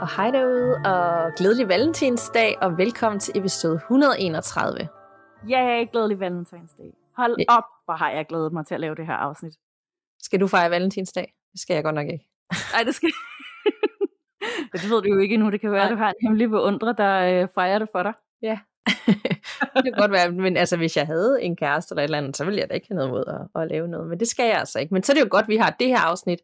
Og hej derude, og glædelig valentinsdag, og velkommen til episode 131. Ja, glædelig valentinsdag. Hold Ja. op, hvor har jeg glædet mig til at lave det her afsnit. Skal du fejre valentinsdag? Det skal jeg godt nok ikke. Nej, det skal Det ved du jo ikke endnu. Det kan være, at du har en hemmelig beundrer, der øh, fejrer det for dig. Ja. det kan godt være, men altså hvis jeg havde en kæreste eller et eller andet, så ville jeg da ikke have noget mod at, at lave noget. Men det skal jeg altså ikke. Men så er det jo godt, at vi har det her afsnit.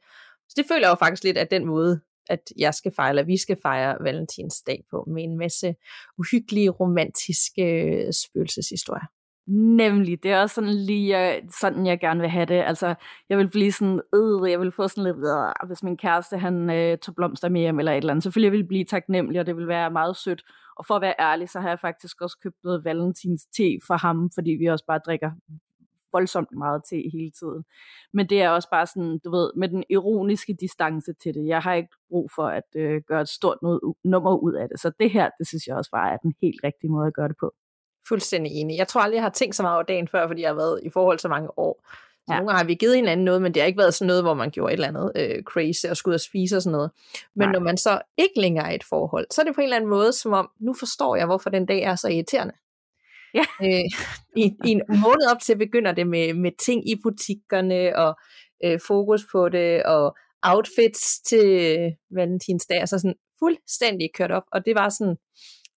Så det føler jeg jo faktisk lidt af den måde, at jeg skal fejre, eller vi skal fejre valentinsdag på, med en masse uhyggelige, romantiske øh, spøgelseshistorier. Nemlig, det er også sådan lige øh, sådan, jeg gerne vil have det. Altså, jeg vil blive sådan, øh, jeg vil få sådan lidt, øh, hvis min kæreste, han øh, tog blomster med hjem eller et eller andet. Selvfølgelig vil jeg blive taknemmelig, og det vil være meget sødt. Og for at være ærlig, så har jeg faktisk også købt noget valentins te for ham, fordi vi også bare drikker voldsomt meget te hele tiden. Men det er også bare sådan, du ved, med den ironiske distance til det. Jeg har ikke brug for at øh, gøre et stort noget, nummer ud af det. Så det her, det synes jeg også bare er den helt rigtige måde at gøre det på. Fuldstændig enig. Jeg tror aldrig, jeg har tænkt så meget over dagen før, fordi jeg har været i forhold så mange år. Så ja. nogle gange har vi givet hinanden noget, men det har ikke været sådan noget, hvor man gjorde et eller andet øh, crazy og skulle ud og spise og sådan noget. Men Nej. når man så ikke længere er i et forhold, så er det på en eller anden måde, som om, nu forstår jeg, hvorfor den dag er så irriterende. Ja. Øh, i, I en måned op til begynder det med, med ting i butikkerne, og øh, fokus på det, og outfits til valentinsdag, og så sådan fuldstændig kørt op. Og det var sådan,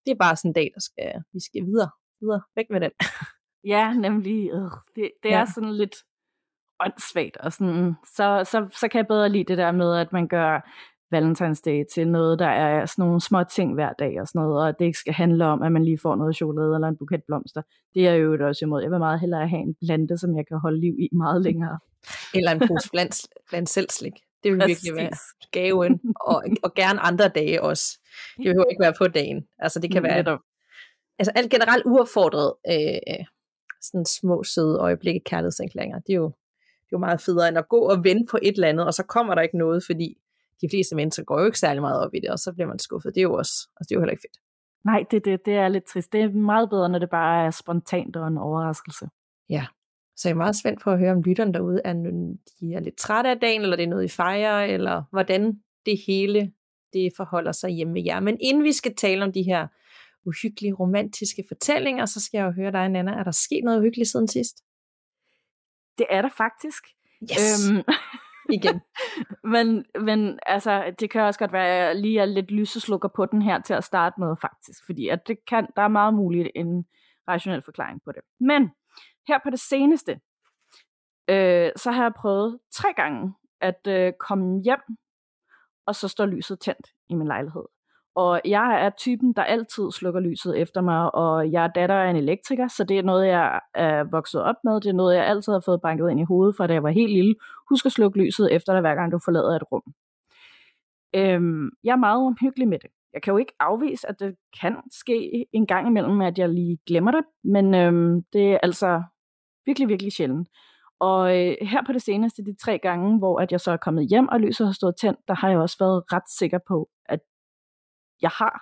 det er bare sådan en dag, der skal, vi skal videre, videre, væk med den. Ja, nemlig. Øh, det, det Ja. er sådan lidt åndssvagt, og sådan, så, så, så kan jeg bedre lide det der med, at man gør Valentine's Day til noget, der er sådan nogle små ting hver dag og sådan noget, og at det ikke skal handle om, at man lige får noget chokolade eller en buket blomster. Det er jeg jo også imod. Jeg vil meget hellere have en plante, som jeg kan holde liv i meget længere. Eller en pose blandt, blandt selv slik. Det vil virkelig være gaven, og, og gerne andre dage også. Det behøver ikke være på dagen. Altså det kan være Netop. altså alt generelt uaffordret øh, sådan små søde øjeblikke kærlighedserklæringer. Det er jo det er jo meget federe end at gå og vente på et eller andet, og så kommer der ikke noget, fordi de fleste mennesker går jo ikke særlig meget op i det, og så bliver man skuffet. Det er jo også, altså det er jo heller ikke fedt. Nej, det, det, det er lidt trist. Det er meget bedre, når det bare er spontant og en overraskelse. Så jeg er meget spændt på at høre, om lytterne derude er, de er lidt trætte af dagen, eller det er noget, I fejrer, eller hvordan det hele det forholder sig hjemme med jer. Men inden vi skal tale om de her uhyggelige, romantiske fortællinger, så skal jeg jo høre dig, Nana. Er der sket noget uhyggeligt siden sidst? Det er der faktisk. Yes! Øhm. Igen. men, men altså, det kan også godt være, at jeg lige er lidt lyseslukker på den her til at starte med, faktisk. Fordi at det kan, der er meget muligt en rationel forklaring på det. Men her på det seneste, øh, så har jeg prøvet tre gange at øh, komme hjem, og så står lyset tændt i min lejlighed. Og jeg er typen, der altid slukker lyset efter mig, og jeg er datter af en elektriker, så det er noget, jeg er vokset op med. Det er noget, jeg altid har fået banket ind i hovedet, fra da jeg var helt lille. Husk at slukke lyset efter dig, hver gang du forlader et rum. Øhm, jeg er meget omhyggelig med det. Jeg kan jo ikke afvise, at det kan ske en gang imellem, at jeg lige glemmer det, men øhm, det er altså virkelig, virkelig sjældent. Og øh, her på det seneste, de tre gange, hvor at jeg så er kommet hjem, og lyset har stået tændt, der har jeg også været ret sikker på, at jeg har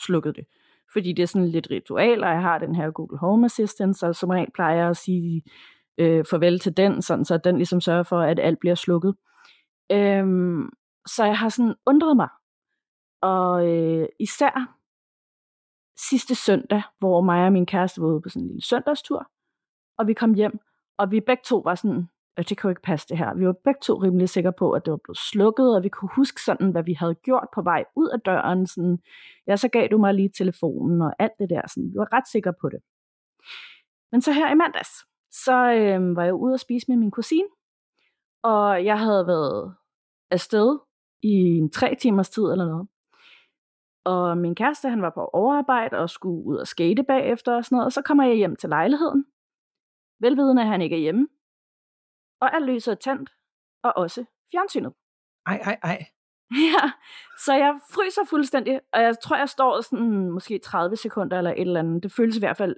slukket det. Fordi det er sådan lidt ritual, og jeg har den her Google Home Assistant, så som regel plejer jeg at sige øh, farvel til den, sådan, så den ligesom sørger for, at alt bliver slukket. Øhm, så jeg har sådan undret mig. Og øh, især sidste søndag, hvor mig og min kæreste var ude på sådan en lille søndagstur, og vi kom hjem, og vi begge to var sådan, at det kunne ikke passe det her. Vi var begge to rimelig sikre på, at det var blevet slukket, og vi kunne huske sådan, hvad vi havde gjort på vej ud af døren. Sådan, ja, så gav du mig lige telefonen og alt det der. Sådan, vi var ret sikre på det. Men så her i mandags, så øh, var jeg ude at spise med min kusine, og jeg havde været afsted i en tre timers tid eller noget. Og min kæreste, han var på overarbejde og skulle ud og skate bagefter og sådan noget. Og så kommer jeg hjem til lejligheden. Velvidende, at han ikke er hjemme. Og alt lyset er tændt. Og også fjernsynet. Ej, ej, ej. Ja, så jeg fryser fuldstændig, og jeg tror, jeg står sådan måske 30 sekunder eller et eller andet. Det føles i hvert fald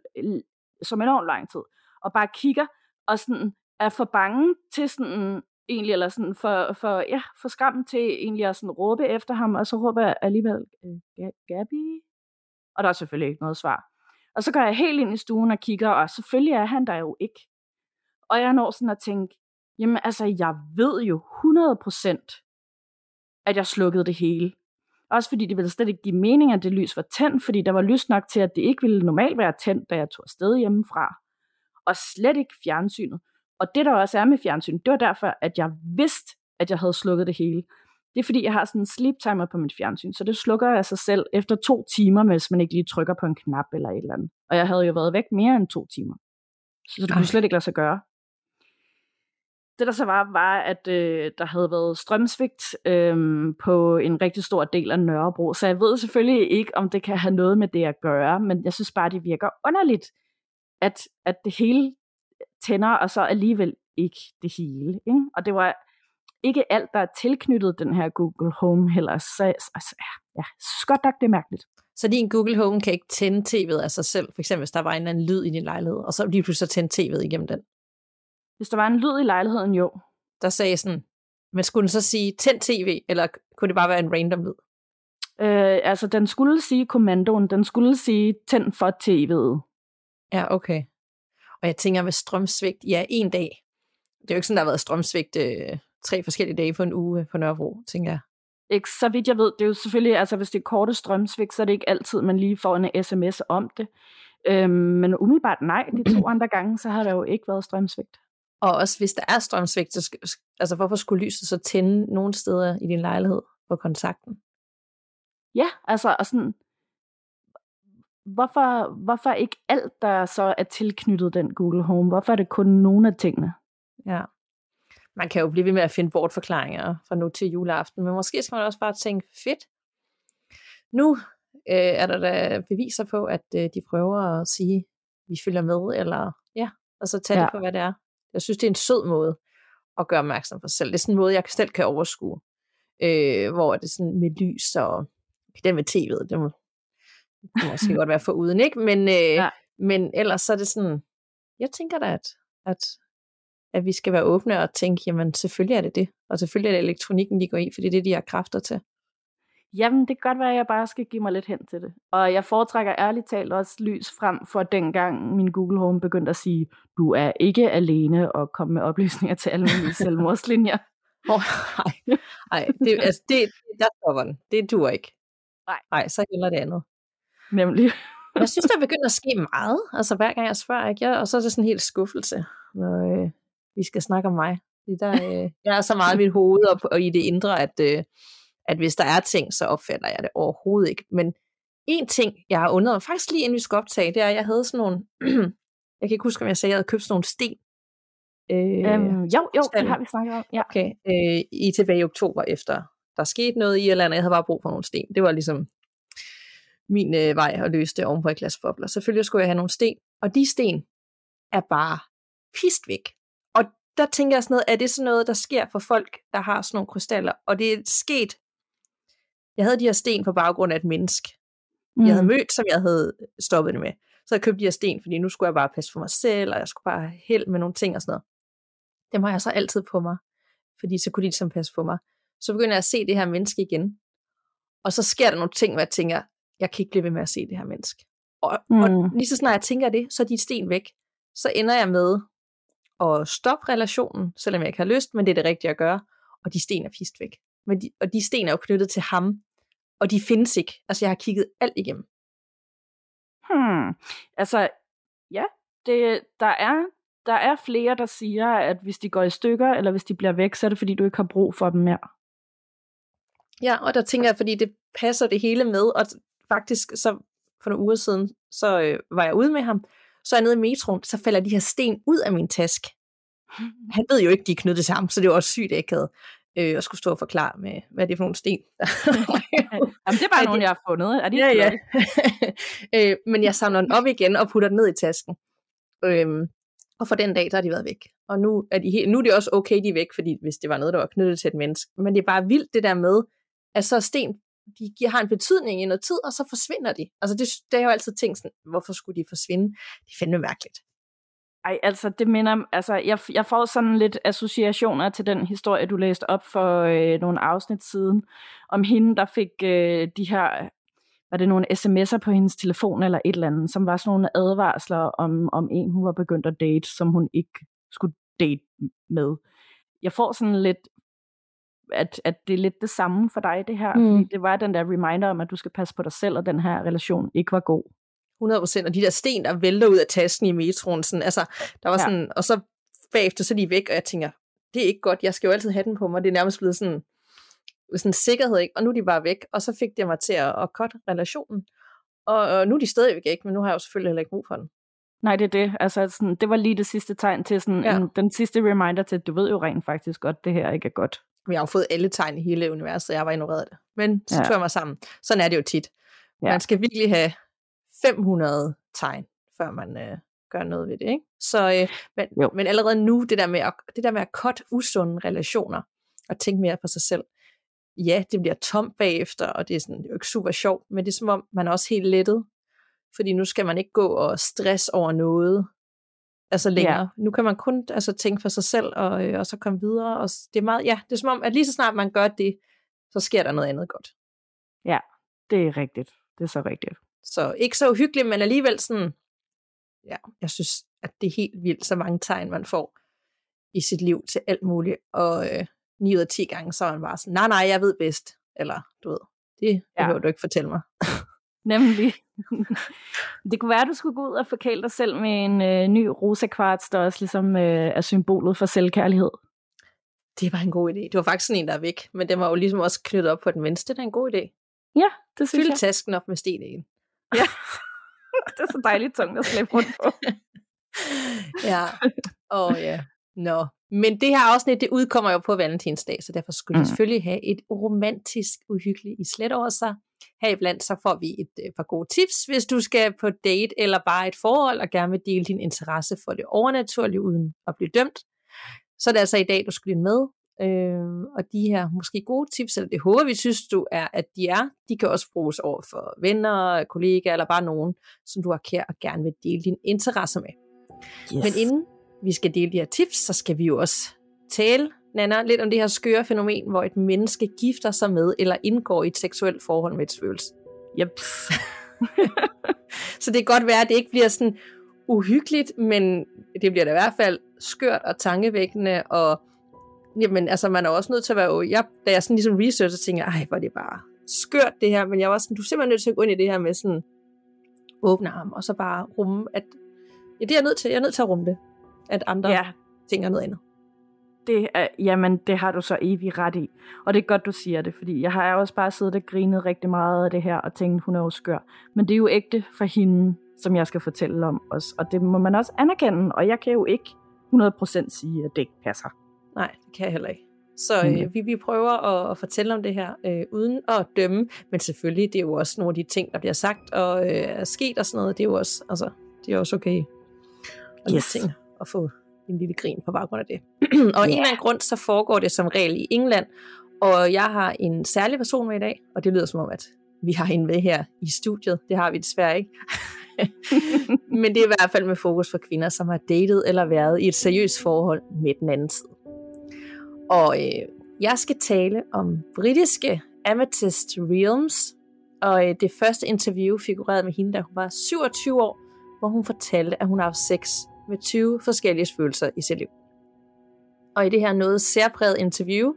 som enormt lang tid. Og bare kigger, og sådan er for bange til sådan egentlig, eller sådan for, for, ja, for skam til egentlig at sådan råbe efter ham, og så råber jeg alligevel, øh, Gabi? Og der er selvfølgelig ikke noget svar. Og så går jeg helt ind i stuen og kigger, og selvfølgelig er han der jo ikke. Og jeg når sådan at tænke, jamen altså, jeg ved jo 100%, at jeg slukkede det hele. Også fordi det ville slet ikke give mening, at det lys var tændt, fordi der var lys nok til, at det ikke ville normalt være tændt, da jeg tog afsted hjemmefra. Og slet ikke fjernsynet. Og det, der også er med fjernsyn, det var derfor, at jeg vidste, at jeg havde slukket det hele. Det er fordi, jeg har sådan en sleep timer på mit fjernsyn, så det slukker jeg sig selv efter to timer, hvis man ikke lige trykker på en knap eller et eller andet. Og jeg havde jo været væk mere end to timer. Så det kunne slet ikke lade sig gøre. Det der så var, var, at øh, der havde været strømsvigt øh, på en rigtig stor del af Nørrebro. Så jeg ved selvfølgelig ikke, om det kan have noget med det at gøre, men jeg synes bare, det virker underligt, at, at det hele tænder, og så alligevel ikke det hele. Ikke? Og det var ikke alt, der er tilknyttet den her Google Home heller. Så altså, ja, jeg synes godt nok, det er mærkeligt. Så din Google Home kan ikke tænde tv'et af sig selv, for eksempel hvis der var en eller anden lyd i din lejlighed, og så lige pludselig tænde tv'et igennem den? Hvis der var en lyd i lejligheden, jo. Der sagde sådan, men skulle den så sige tænd tv, eller kunne det bare være en random lyd? Øh, altså, den skulle sige kommandoen, den skulle sige tænd for tv'et. Ja, okay. Og jeg tænker med strømsvigt, ja, en dag. Det er jo ikke sådan, der har været strømsvigt øh, tre forskellige dage på en uge på Nørrebro, tænker jeg. Ikke så vidt jeg ved, det er jo selvfølgelig, altså hvis det er korte strømsvigt, så er det ikke altid, man lige får en sms om det. Øhm, men umiddelbart nej, de to andre gange, så har der jo ikke været strømsvigt. Og også hvis der er strømsvigt, så skal, altså hvorfor skulle lyset så tænde nogle steder i din lejlighed på kontakten? Ja, altså og sådan, hvorfor, hvorfor ikke alt, der så er tilknyttet den Google Home? Hvorfor er det kun nogle af tingene? Ja. Man kan jo blive ved med at finde bortforklaringer fra nu til juleaften, men måske skal man også bare tænke, fedt. Nu øh, er der da beviser på, at øh, de prøver at sige, vi følger med, eller ja, og så tage ja. det for, hvad det er. Jeg synes, det er en sød måde at gøre opmærksom på sig selv. Det er sådan en måde, jeg selv kan overskue, øh, hvor det er sådan med lys og den med tv'et, det må, det må måske godt være for uden, ikke? Men, øh, ja. men ellers så er det sådan, jeg tænker da, at, at, at vi skal være åbne og tænke, jamen selvfølgelig er det det, og selvfølgelig er det elektronikken, de går i, for det er det, de har kræfter til. Jamen, det kan godt være, at jeg bare skal give mig lidt hen til det. Og jeg foretrækker ærligt talt også lys frem for dengang min Google Home begyndte at sige, du er ikke alene og komme med oplysninger til alle mine selvmordslinjer. oh, nej, nej det, altså, det, der stopper den. Det duer ikke. Nej. Nej, så heller det andet. Nemlig. jeg synes, der begynder at ske meget, altså hver gang jeg spørger, ikke? Jeg, og så er det sådan en helt skuffelse, når øh, vi skal snakke om mig. Fordi der, øh, jeg er så meget i mit hoved og, og i det indre, at, øh, at hvis der er ting, så opfatter jeg det overhovedet ikke. Men en ting, jeg har undret faktisk lige inden vi skal optage, det er, at jeg havde sådan nogle, jeg kan ikke huske, om jeg sagde, at jeg havde købt sådan nogle sten. Øh, øhm, jo, jo, det har vi snakket om. Ja. Okay, øh, i tilbage i oktober efter der skete noget i Irland, og jeg havde bare brug for nogle sten. Det var ligesom min øh, vej at løse det oven på et glas bobler. Selvfølgelig skulle jeg have nogle sten, og de sten er bare pist væk. Og der tænker jeg sådan noget, er det sådan noget, der sker for folk, der har sådan nogle krystaller? Og det er sket, jeg havde de her sten på baggrund af et menneske, mm. jeg havde mm. mødt, som jeg havde stoppet det med. Så jeg købte de her sten, fordi nu skulle jeg bare passe for mig selv, og jeg skulle bare have held med nogle ting og sådan noget. Dem har jeg så altid på mig, fordi så kunne de ligesom passe på mig. Så begynder jeg at se det her menneske igen, og så sker der nogle ting, hvor jeg tænker, jeg kan ikke blive ved med at se det her menneske. Og, mm. og lige så snart jeg tænker det, så er de sten væk. Så ender jeg med at stoppe relationen, selvom jeg ikke har lyst, men det er det rigtige at gøre. Og de sten er pist væk. Men de, og de sten er jo knyttet til ham, og de findes ikke. Altså jeg har kigget alt igennem. Hmm. Altså, ja, det, der er der er flere, der siger, at hvis de går i stykker, eller hvis de bliver væk, så er det fordi, du ikke har brug for dem mere. Ja, og der tænker jeg, fordi det passer det hele med, og faktisk så for nogle uger siden, så øh, var jeg ude med ham, så er jeg nede i metroen, så falder de her sten ud af min task. Han ved jo ikke, de er knyttet ham, så det var også sygt akavet øh, og skulle stå og forklare med, hvad det er for nogle sten. Jamen, det er bare nogle, jeg har fundet. Er de ja, ja. øh, men jeg samler den op igen og putter den ned i tasken. Øhm, og for den dag, der har de været væk. Og nu er, de helt, nu er det også okay, de er væk, fordi hvis det var noget, der var knyttet til et menneske. Men det er bare vildt det der med, at så sten, de giver, har en betydning i noget tid, og så forsvinder de. Altså det, det jeg jo altid tænkt sådan, hvorfor skulle de forsvinde? Det er fandme mærkeligt. Ej, altså det minder, altså jeg, jeg får sådan lidt associationer til den historie, du læste op for øh, nogle afsnit siden, om hende, der fik øh, de her, var det nogle sms'er på hendes telefon eller et eller andet, som var sådan nogle advarsler om, om en, hun var begyndt at date, som hun ikke skulle date med. Jeg får sådan lidt, at, at det er lidt det samme for dig, det her, mm. fordi det var den der reminder om, at du skal passe på dig selv, og den her relation ikke var god. 100%, og de der sten, der vælter ud af tasken i metroen, sådan, altså, der var sådan, ja. og så bagefter så er de væk, og jeg tænker, det er ikke godt, jeg skal jo altid have den på mig, det er nærmest blevet sådan, sådan sikkerhed, ikke? og nu er de bare væk, og så fik det mig til at, at cutte relationen, og, og nu er de stadigvæk ikke, men nu har jeg jo selvfølgelig heller ikke brug for den. Nej, det er det. Altså, sådan, det var lige det sidste tegn til sådan ja. en, den sidste reminder til, at du ved jo rent faktisk godt, det her ikke er godt. Jeg har jo fået alle tegn i hele universet, og jeg var ignoreret det. Men så ja. tog jeg mig sammen. Sådan er det jo tit. Ja. Man skal virkelig have 500 tegn, før man øh, gør noget ved det. Ikke? Så, øh, men, men allerede nu, det der med at, det der med at cut usunde relationer, og tænke mere på sig selv, ja, det bliver tomt bagefter, og det er, sådan, det er jo ikke super sjovt, men det er som om, man er også helt lettet, fordi nu skal man ikke gå og stress over noget, altså længere. Ja. Nu kan man kun altså, tænke for sig selv, og, øh, og så komme videre, og det er meget, ja, det er som om, at lige så snart man gør det, så sker der noget andet godt. Ja, det er rigtigt. Det er så rigtigt. Så ikke så uhyggeligt, men alligevel sådan, ja, jeg synes, at det er helt vildt, så mange tegn, man får i sit liv til alt muligt. Og øh, 9 ud af 10 gange, så er man bare sådan, nej, nej, jeg ved bedst. Eller, du ved, det behøver ja. du ikke fortælle mig. Nemlig. det kunne være, at du skulle gå ud og forkæle dig selv med en øh, ny rosa kvarts, der også ligesom øh, er symbolet for selvkærlighed. Det var en god idé. Det var faktisk sådan en, der er væk, men den var jo ligesom også knyttet op på den venstre. Det er en god idé. Ja, det synes Fyld jeg. tasken op med sten igen. Ja. det er så dejligt tungt at slæbe rundt på. ja, åh oh, ja. Nå. Men det her afsnit, det udkommer jo på valentinsdag, så derfor skulle mm. det selvfølgelig have et romantisk, uhyggeligt islet over sig. Heriblandt så får vi et øh, par gode tips, hvis du skal på date eller bare et forhold, og gerne vil dele din interesse for det overnaturlige, uden at blive dømt. Så er det altså i dag, du skal blive med. Øh, og de her måske gode tips, eller det håber vi synes du er, at de er, de kan også bruges over for venner, kollegaer eller bare nogen, som du har kær og gerne vil dele din interesse med. Yes. Men inden vi skal dele de her tips, så skal vi jo også tale, Nana, lidt om det her skøre fænomen, hvor et menneske gifter sig med eller indgår i et seksuelt forhold med et spøgelse. Yep. så det kan godt være, at det ikke bliver sådan uhyggeligt, men det bliver da i hvert fald skørt og tankevækkende, og jamen, altså, man er også nødt til at være... Jeg, da jeg sådan ligesom researcher, tænkte jeg, ej, hvor er det bare skørt det her, men jeg var sådan, du er simpelthen nødt til at gå ind i det her med sådan åbne arm, og så bare rumme, at ja, det er jeg nødt til, jeg er nødt til at rumme det, at andre ja. tænker noget andet. Det er, jamen, det har du så evig ret i. Og det er godt, du siger det, fordi jeg har også bare siddet og grinet rigtig meget af det her, og tænkt, hun er jo skør. Men det er jo ægte for hende, som jeg skal fortælle om os. Og det må man også anerkende, og jeg kan jo ikke 100% sige, at det ikke passer. Nej, det kan jeg heller ikke. Så øh, vi, vi prøver at, at fortælle om det her, øh, uden at dømme, men selvfølgelig, det er jo også nogle af de ting, der bliver sagt og øh, er sket og sådan noget, det er jo også, altså, det er også okay. Og yes. ting at få en lille grin på baggrund af det. og yeah. en eller anden grund, så foregår det som regel i England, og jeg har en særlig person med i dag, og det lyder som om, at vi har en med her i studiet. Det har vi desværre ikke. Men det er i hvert fald med fokus for kvinder, som har datet eller været i et seriøst forhold med den anden side. Og øh, jeg skal tale om britiske Amethyst Realms, og øh, det første interview figurerede med hende, da hun var 27 år, hvor hun fortalte, at hun har haft sex med 20 forskellige følelser i sit liv. Og i det her noget særpræget interview,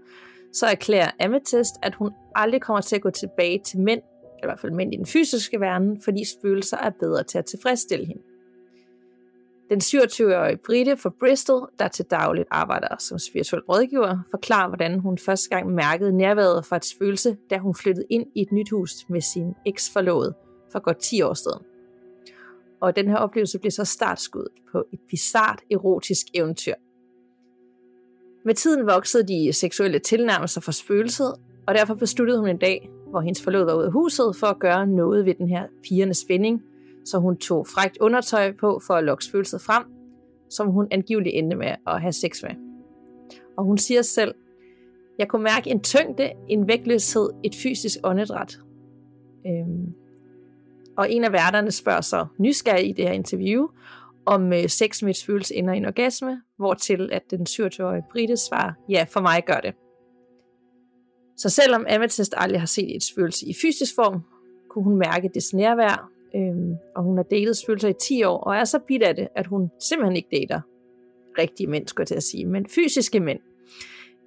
så erklærer Amethyst, at hun aldrig kommer til at gå tilbage til mænd, i hvert fald mænd i den fysiske verden, fordi følelser er bedre til at tilfredsstille hende. Den 27-årige Britte fra Bristol, der til dagligt arbejder som spirituel rådgiver, forklarer, hvordan hun første gang mærkede nærværet fra et følelse, da hun flyttede ind i et nyt hus med sin eks-forlovede for godt 10 år siden. Og den her oplevelse blev så startskuddet på et bizart erotisk eventyr. Med tiden voksede de seksuelle tilnærmelser for spøgelset, og derfor besluttede hun en dag, hvor hendes forlovede var ude af huset, for at gøre noget ved den her pigernes spænding, så hun tog frækt undertøj på for at lokke følelset frem, som hun angiveligt endte med at have sex med. Og hun siger selv, Jeg kunne mærke en tyngde, en vægtløshed, et fysisk åndedræt. Øhm. Og en af værterne spørger så nysgerrig i det her interview, om øh, sex med et følelse ender i en orgasme, hvortil at den 27-årige Britte svarer, ja, for mig gør det. Så selvom Amethyst aldrig har set et følelse i fysisk form, kunne hun mærke det nærvær, øhm, og hun har datet følelser i 10 år, og er så bit af det, at hun simpelthen ikke dater rigtige mænd, skulle jeg til at sige, men fysiske mænd.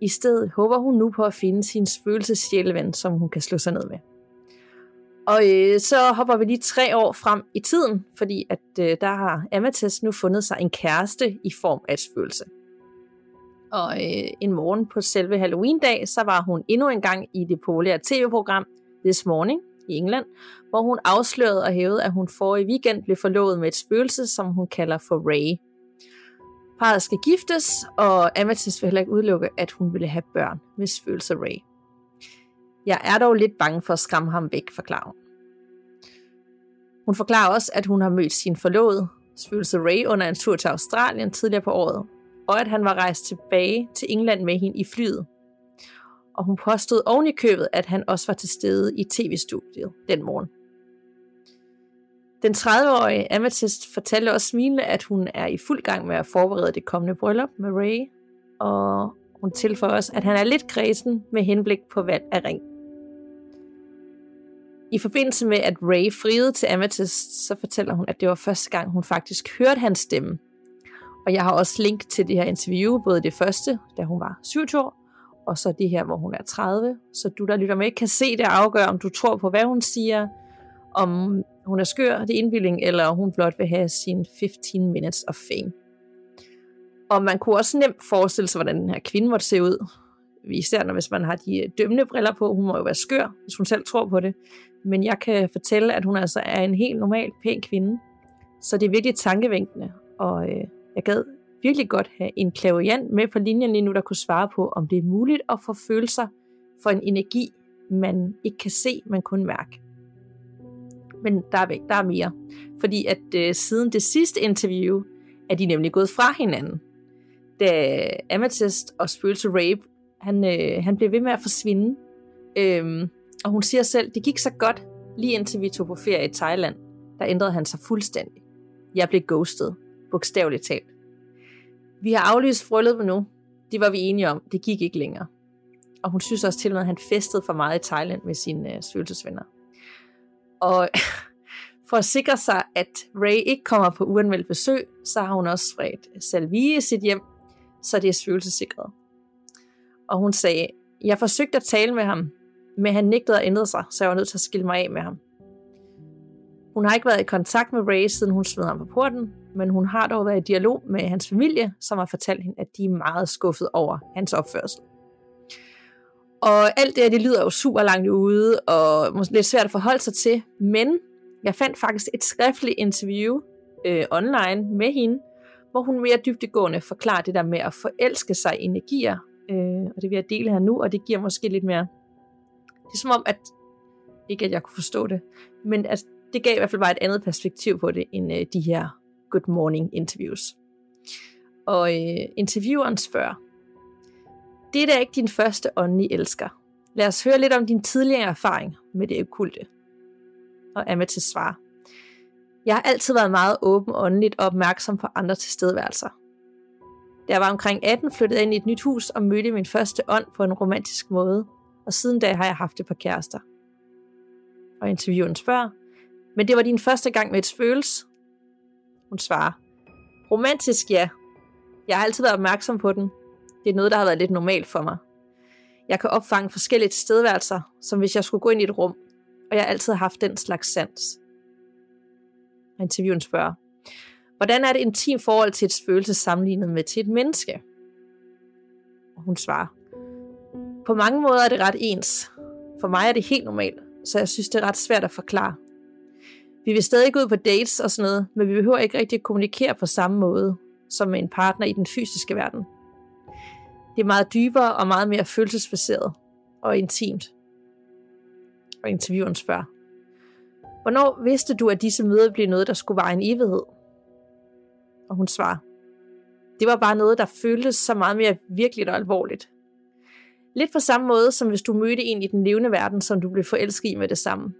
I stedet håber hun nu på at finde sin følelsesjælven, som hun kan slå sig ned med. Og øh, så hopper vi lige tre år frem i tiden, fordi at øh, der har Amethyst nu fundet sig en kæreste i form af et spøgelse. Og øh, en morgen på selve Halloween-dag, så var hun endnu en gang i det populære tv-program This Morning i England, hvor hun afslørede og hævede, at hun i weekend blev forlovet med et spøgelse, som hun kalder for Ray. Parret skal giftes, og Amethyst vil heller ikke udelukke, at hun ville have børn med spøgelser Ray. Jeg er dog lidt bange for at skræmme ham væk, forklarer hun. Hun forklarer også, at hun har mødt sin forlovede, spøgelse Ray, under en tur til Australien tidligere på året, og at han var rejst tilbage til England med hende i flyet. Og hun påstod oven i købet, at han også var til stede i tv-studiet den morgen. Den 30-årige Amethyst fortalte også smilende, at hun er i fuld gang med at forberede det kommende bryllup med Ray, og hun tilføjer også, at han er lidt kredsen med henblik på valg af ring. I forbindelse med, at Ray friede til Amethyst, så fortæller hun, at det var første gang, hun faktisk hørte hans stemme. Og jeg har også link til det her interview, både det første, da hun var 27 år, og så det her, hvor hun er 30. Så du, der lytter med, kan se det og afgøre, om du tror på, hvad hun siger, om hun er skør, det er indbildning, eller hun blot vil have sin 15 minutes of fame. Og man kunne også nemt forestille sig, hvordan den her kvinde måtte se ud. Især når hvis man har de øh, dømmende briller på. Hun må jo være skør, hvis hun selv tror på det. Men jeg kan fortælle, at hun altså er en helt normal, pæn kvinde. Så det er virkelig tankevænkende. Og øh, jeg gad virkelig godt have en klaviant med på linjen lige nu, der kunne svare på, om det er muligt at få følelser for en energi, man ikke kan se, man kun mærke. Men der er, væk, der er mere. Fordi at øh, siden det sidste interview, er de nemlig gået fra hinanden. Da Amethyst og Spøgelse Rape, han, øh, han blev ved med at forsvinde. Øhm, og hun siger selv, det gik så godt, lige indtil vi tog på ferie i Thailand. Der ændrede han sig fuldstændig. Jeg blev ghostet, bogstaveligt talt. Vi har aflyst frøllet nu. Det var vi enige om. Det gik ikke længere. Og hun synes også til og med, at han festede for meget i Thailand med sine øh, svøgelsesvenner. Og for at sikre sig, at Ray ikke kommer på uanmeldt besøg, så har hun også spredt øh, salvie i sit hjem, så det er svøgelsesikret. Og hun sagde, jeg forsøgte at tale med ham, men han nægtede at ændre sig, så jeg var nødt til at skille mig af med ham. Hun har ikke været i kontakt med Ray, siden hun smed ham på porten, men hun har dog været i dialog med hans familie, som har fortalt hende, at de er meget skuffet over hans opførsel. Og alt det her, det lyder jo super langt ude, og måske lidt svært at forholde sig til, men jeg fandt faktisk et skriftligt interview øh, online med hende, hvor hun mere dybdegående forklarer det der med at forelske sig i energier, øh, og det vil jeg dele her nu, og det giver måske lidt mere, det er som om, at, ikke at jeg kunne forstå det, men at det gav i hvert fald bare et andet perspektiv på det, end øh, de her good morning interviews. Og øh, intervieweren spørger, det er da ikke din første åndelige elsker. Lad os høre lidt om din tidligere erfaring med det okulte. Og Amethyst svarer, jeg har altid været meget åben åndeligt og opmærksom på andre tilstedeværelser. Da jeg var omkring 18, flyttede jeg ind i et nyt hus og mødte min første ånd på en romantisk måde, og siden da har jeg haft et par kærester. Og intervieweren spørger, men det var din første gang med et spøgelse? Hun svarer, romantisk ja. Jeg har altid været opmærksom på den, det er noget, der har været lidt normalt for mig. Jeg kan opfange forskellige stedværelser, som hvis jeg skulle gå ind i et rum, og jeg har altid haft den slags sans. Og interviewen spørger, hvordan er det intim forhold til et spøgelse sammenlignet med til et menneske? Og hun svarer, på mange måder er det ret ens. For mig er det helt normalt, så jeg synes, det er ret svært at forklare. Vi vil stadig gå ud på dates og sådan noget, men vi behøver ikke rigtig at kommunikere på samme måde som med en partner i den fysiske verden. Det er meget dybere og meget mere følelsesbaseret og intimt. Og intervieweren spørger, Hvornår vidste du, at disse møder blev noget, der skulle være en evighed? Og hun svarer, det var bare noget, der føltes så meget mere virkeligt og alvorligt. Lidt på samme måde, som hvis du mødte en i den levende verden, som du blev forelsket i med det samme.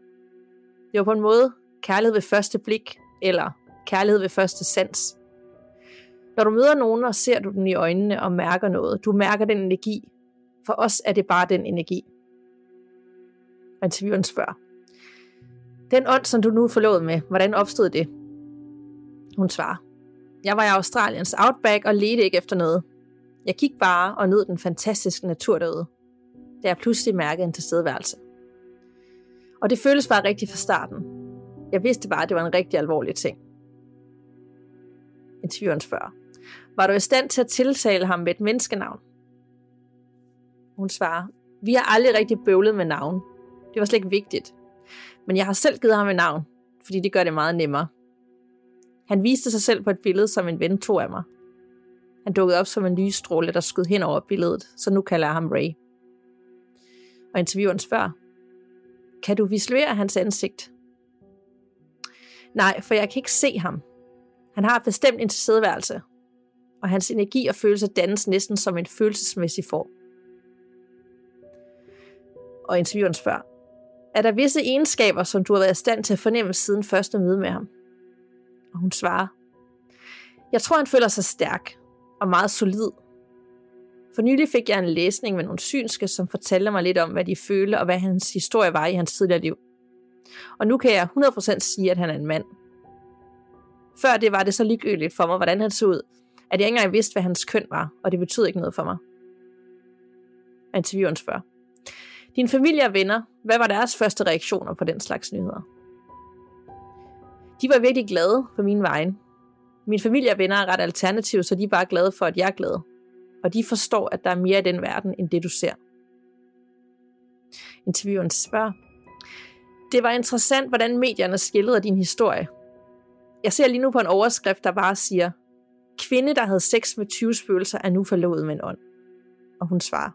Det var på en måde kærlighed ved første blik, eller kærlighed ved første sans. Når du møder nogen, og ser du den i øjnene og mærker noget, du mærker den energi. For os er det bare den energi. Og intervieweren spørger, den ånd, som du nu er forlovet med, hvordan opstod det? Hun svarer, jeg var i Australiens outback og ledte ikke efter noget. Jeg gik bare og nød den fantastiske natur derude, da jeg pludselig mærkede en tilstedeværelse. Og det føles bare rigtigt fra starten. Jeg vidste bare, at det var en rigtig alvorlig ting. Intervieweren spørger, var du i stand til at tiltale ham med et menneskenavn? Hun svarer, vi har aldrig rigtig bøvlet med navn. Det var slet ikke vigtigt. Men jeg har selv givet ham et navn, fordi det gør det meget nemmere. Han viste sig selv på et billede, som en ven tog af mig. Han dukkede op som en lysstråle, der skød hen over billedet, så nu kalder jeg ham Ray. Og intervieweren spørger, kan du visualisere hans ansigt? Nej, for jeg kan ikke se ham. Han har bestemt en tilstedeværelse, og hans energi og følelser dannes næsten som en følelsesmæssig form. Og intervieweren spørger, er der visse egenskaber, som du har været i stand til at fornemme siden første møde med ham? Og hun svarer, jeg tror, han føler sig stærk og meget solid. For nylig fik jeg en læsning med nogle synske, som fortalte mig lidt om, hvad de følte og hvad hans historie var i hans tidligere liv. Og nu kan jeg 100% sige, at han er en mand. Før det var det så ligegyldigt for mig, hvordan han så ud, at jeg ikke engang vidste, hvad hans køn var, og det betød ikke noget for mig. Intervieweren spørger. Din familie og venner, hvad var deres første reaktioner på den slags nyheder? De var virkelig glade for min vejen. Min familie og venner er ret alternative, så de er bare glade for, at jeg er glad. Og de forstår, at der er mere i den verden, end det du ser. Intervieweren spørger, det var interessant, hvordan medierne skildrede din historie. Jeg ser lige nu på en overskrift, der bare siger, kvinde, der havde sex med 20 spøgelser, er nu forlovet med en ånd. Og hun svarer,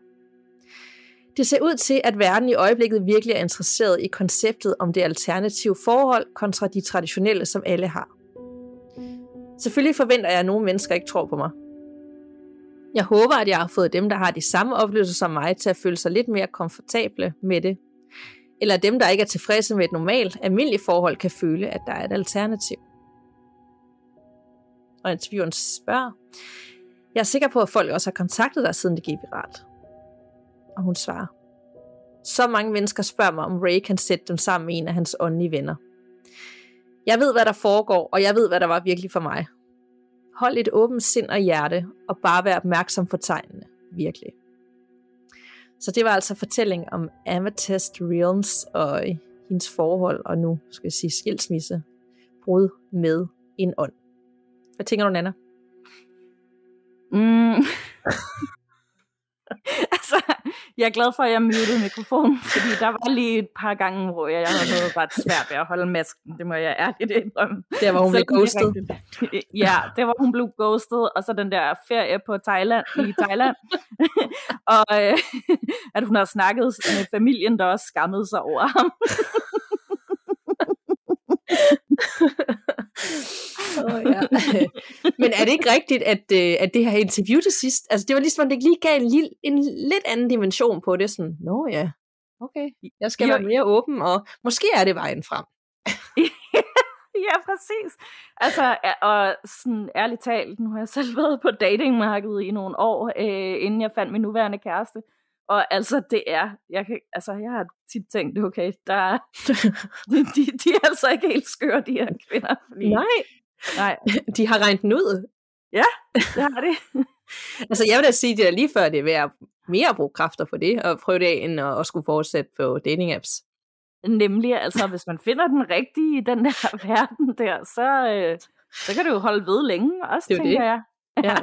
det ser ud til, at verden i øjeblikket virkelig er interesseret i konceptet om det alternative forhold kontra de traditionelle, som alle har. Selvfølgelig forventer jeg, at nogle mennesker ikke tror på mig. Jeg håber, at jeg har fået dem, der har de samme oplevelser som mig, til at føle sig lidt mere komfortable med det. Eller dem, der ikke er tilfredse med et normalt, almindeligt forhold, kan føle, at der er et alternativ. Og intervieweren spørger, jeg er sikker på, at folk også har kontaktet dig, siden det gik viralt. Og hun svarer, så mange mennesker spørger mig, om Ray kan sætte dem sammen med en af hans åndelige venner. Jeg ved, hvad der foregår, og jeg ved, hvad der var virkelig for mig. Hold et åbent sind og hjerte, og bare vær opmærksom på tegnene. Virkelig. Så det var altså fortælling om Amethyst Realms og hendes forhold, og nu skal jeg sige skilsmisse, brud med en ånd. Hvad tænker du, Nana? Mm. altså, jeg er glad for, at jeg mutede mikrofonen, fordi der var lige et par gange, hvor jeg havde noget ret svært ved at holde masken. Det må jeg ærligt indrømme. Der var hun blev ghostet. Ja, det var hun blev ghostet, og så den der ferie på Thailand, i Thailand. og øh, at hun har snakket med familien, der også skammede sig over ham. Oh, ja. Men er det ikke rigtigt, at, øh, at det her interview til sidst, altså det var ligesom, at det lige gav en, lille, en lidt anden dimension på det, sådan, nå ja, okay, jeg skal jo. være mere åben, og måske er det vejen frem. ja, præcis. Altså, og sådan ærligt talt, nu har jeg selv været på datingmarkedet i nogle år, øh, inden jeg fandt min nuværende kæreste. Og altså, det er, jeg, kan, altså, jeg har tit tænkt, okay, der, de, de, de er altså ikke helt skøre, de her kvinder. Fordi, Nej. Nej. De har regnet den ud. Ja, det har de. altså, jeg vil da sige, det er lige før, det er at mere at bruge kræfter på det, og prøve det, end at, at skulle fortsætte på dating apps. Nemlig, altså, hvis man finder den rigtige i den der verden der, så, øh, så kan det jo holde ved længe også, det tænker det. jeg. Ja.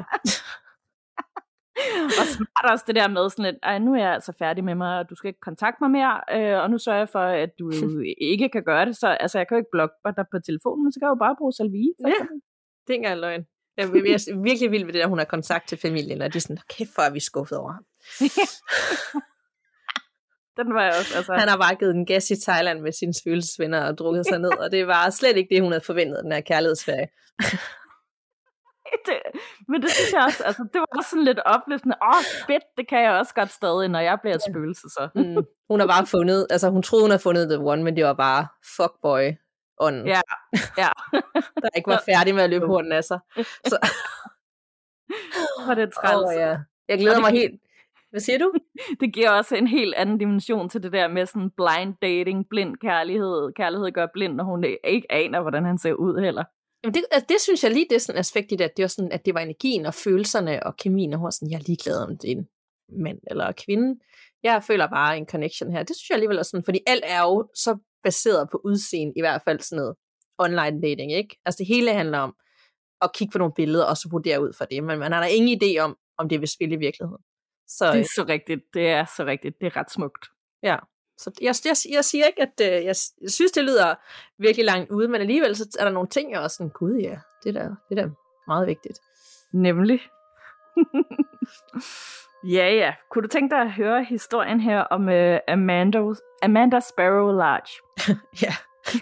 og smart også det der med sådan lidt, Ej, nu er jeg altså færdig med mig, og du skal ikke kontakte mig mere, øh, og nu sørger jeg for, at du ikke kan gøre det, så altså, jeg kan jo ikke blokke dig på telefonen, men så kan jeg jo bare bruge Salvi. Ja, det er løgn. Jeg er virkelig vild med det der, hun har kontakt til familien, og de er sådan, kæft, hvor er vi skuffet over ham. Den var jeg også, altså. Han har bare givet en gas i Thailand med sine følelsesvenner og drukket sig ned, og det var slet ikke det, hun havde forventet, den her kærlighedsferie. det, men det synes jeg også, altså, det var også sådan lidt opløftende. Åh, oh, fedt, det kan jeg også godt stadig, når jeg bliver et spøgelse, så. mm. Hun har bare fundet, altså hun troede, hun havde fundet The One, men det var bare fuckboy ånden. Ja, ja. der ikke var færdig med at løbe hurden af sig. Så. Hvor det er træls. Oh, ja. Jeg glæder mig helt. Hvad siger du? det giver også en helt anden dimension til det der med sådan blind dating, blind kærlighed. Kærlighed gør blind, når hun ikke aner, hvordan han ser ud heller. Jamen det, altså det synes jeg lige, det er sådan aspekt i det, at det var, sådan, at det var energien og følelserne og kemien, og hun var sådan, jeg er ligeglad om det er en mand eller kvinde. Jeg føler bare en connection her. Det synes jeg alligevel er sådan, fordi alt er jo så baseret på udseende, i hvert fald sådan noget online dating, ikke? Altså det hele handler om at kigge på nogle billeder, og så vurdere ud fra det, men man har da ingen idé om, om det vil spille i virkeligheden. Så, det er så rigtigt, det er så rigtigt, det er ret smukt. Ja, så jeg, jeg, jeg siger ikke, at øh, jeg, jeg synes, det lyder virkelig langt ude, men alligevel så er der nogle ting, jeg også sådan, gud ja, det der, det der meget vigtigt. Nemlig. ja, ja. Kunne du tænke dig at høre historien her om uh, Amanda, Amanda Sparrow Large? ja,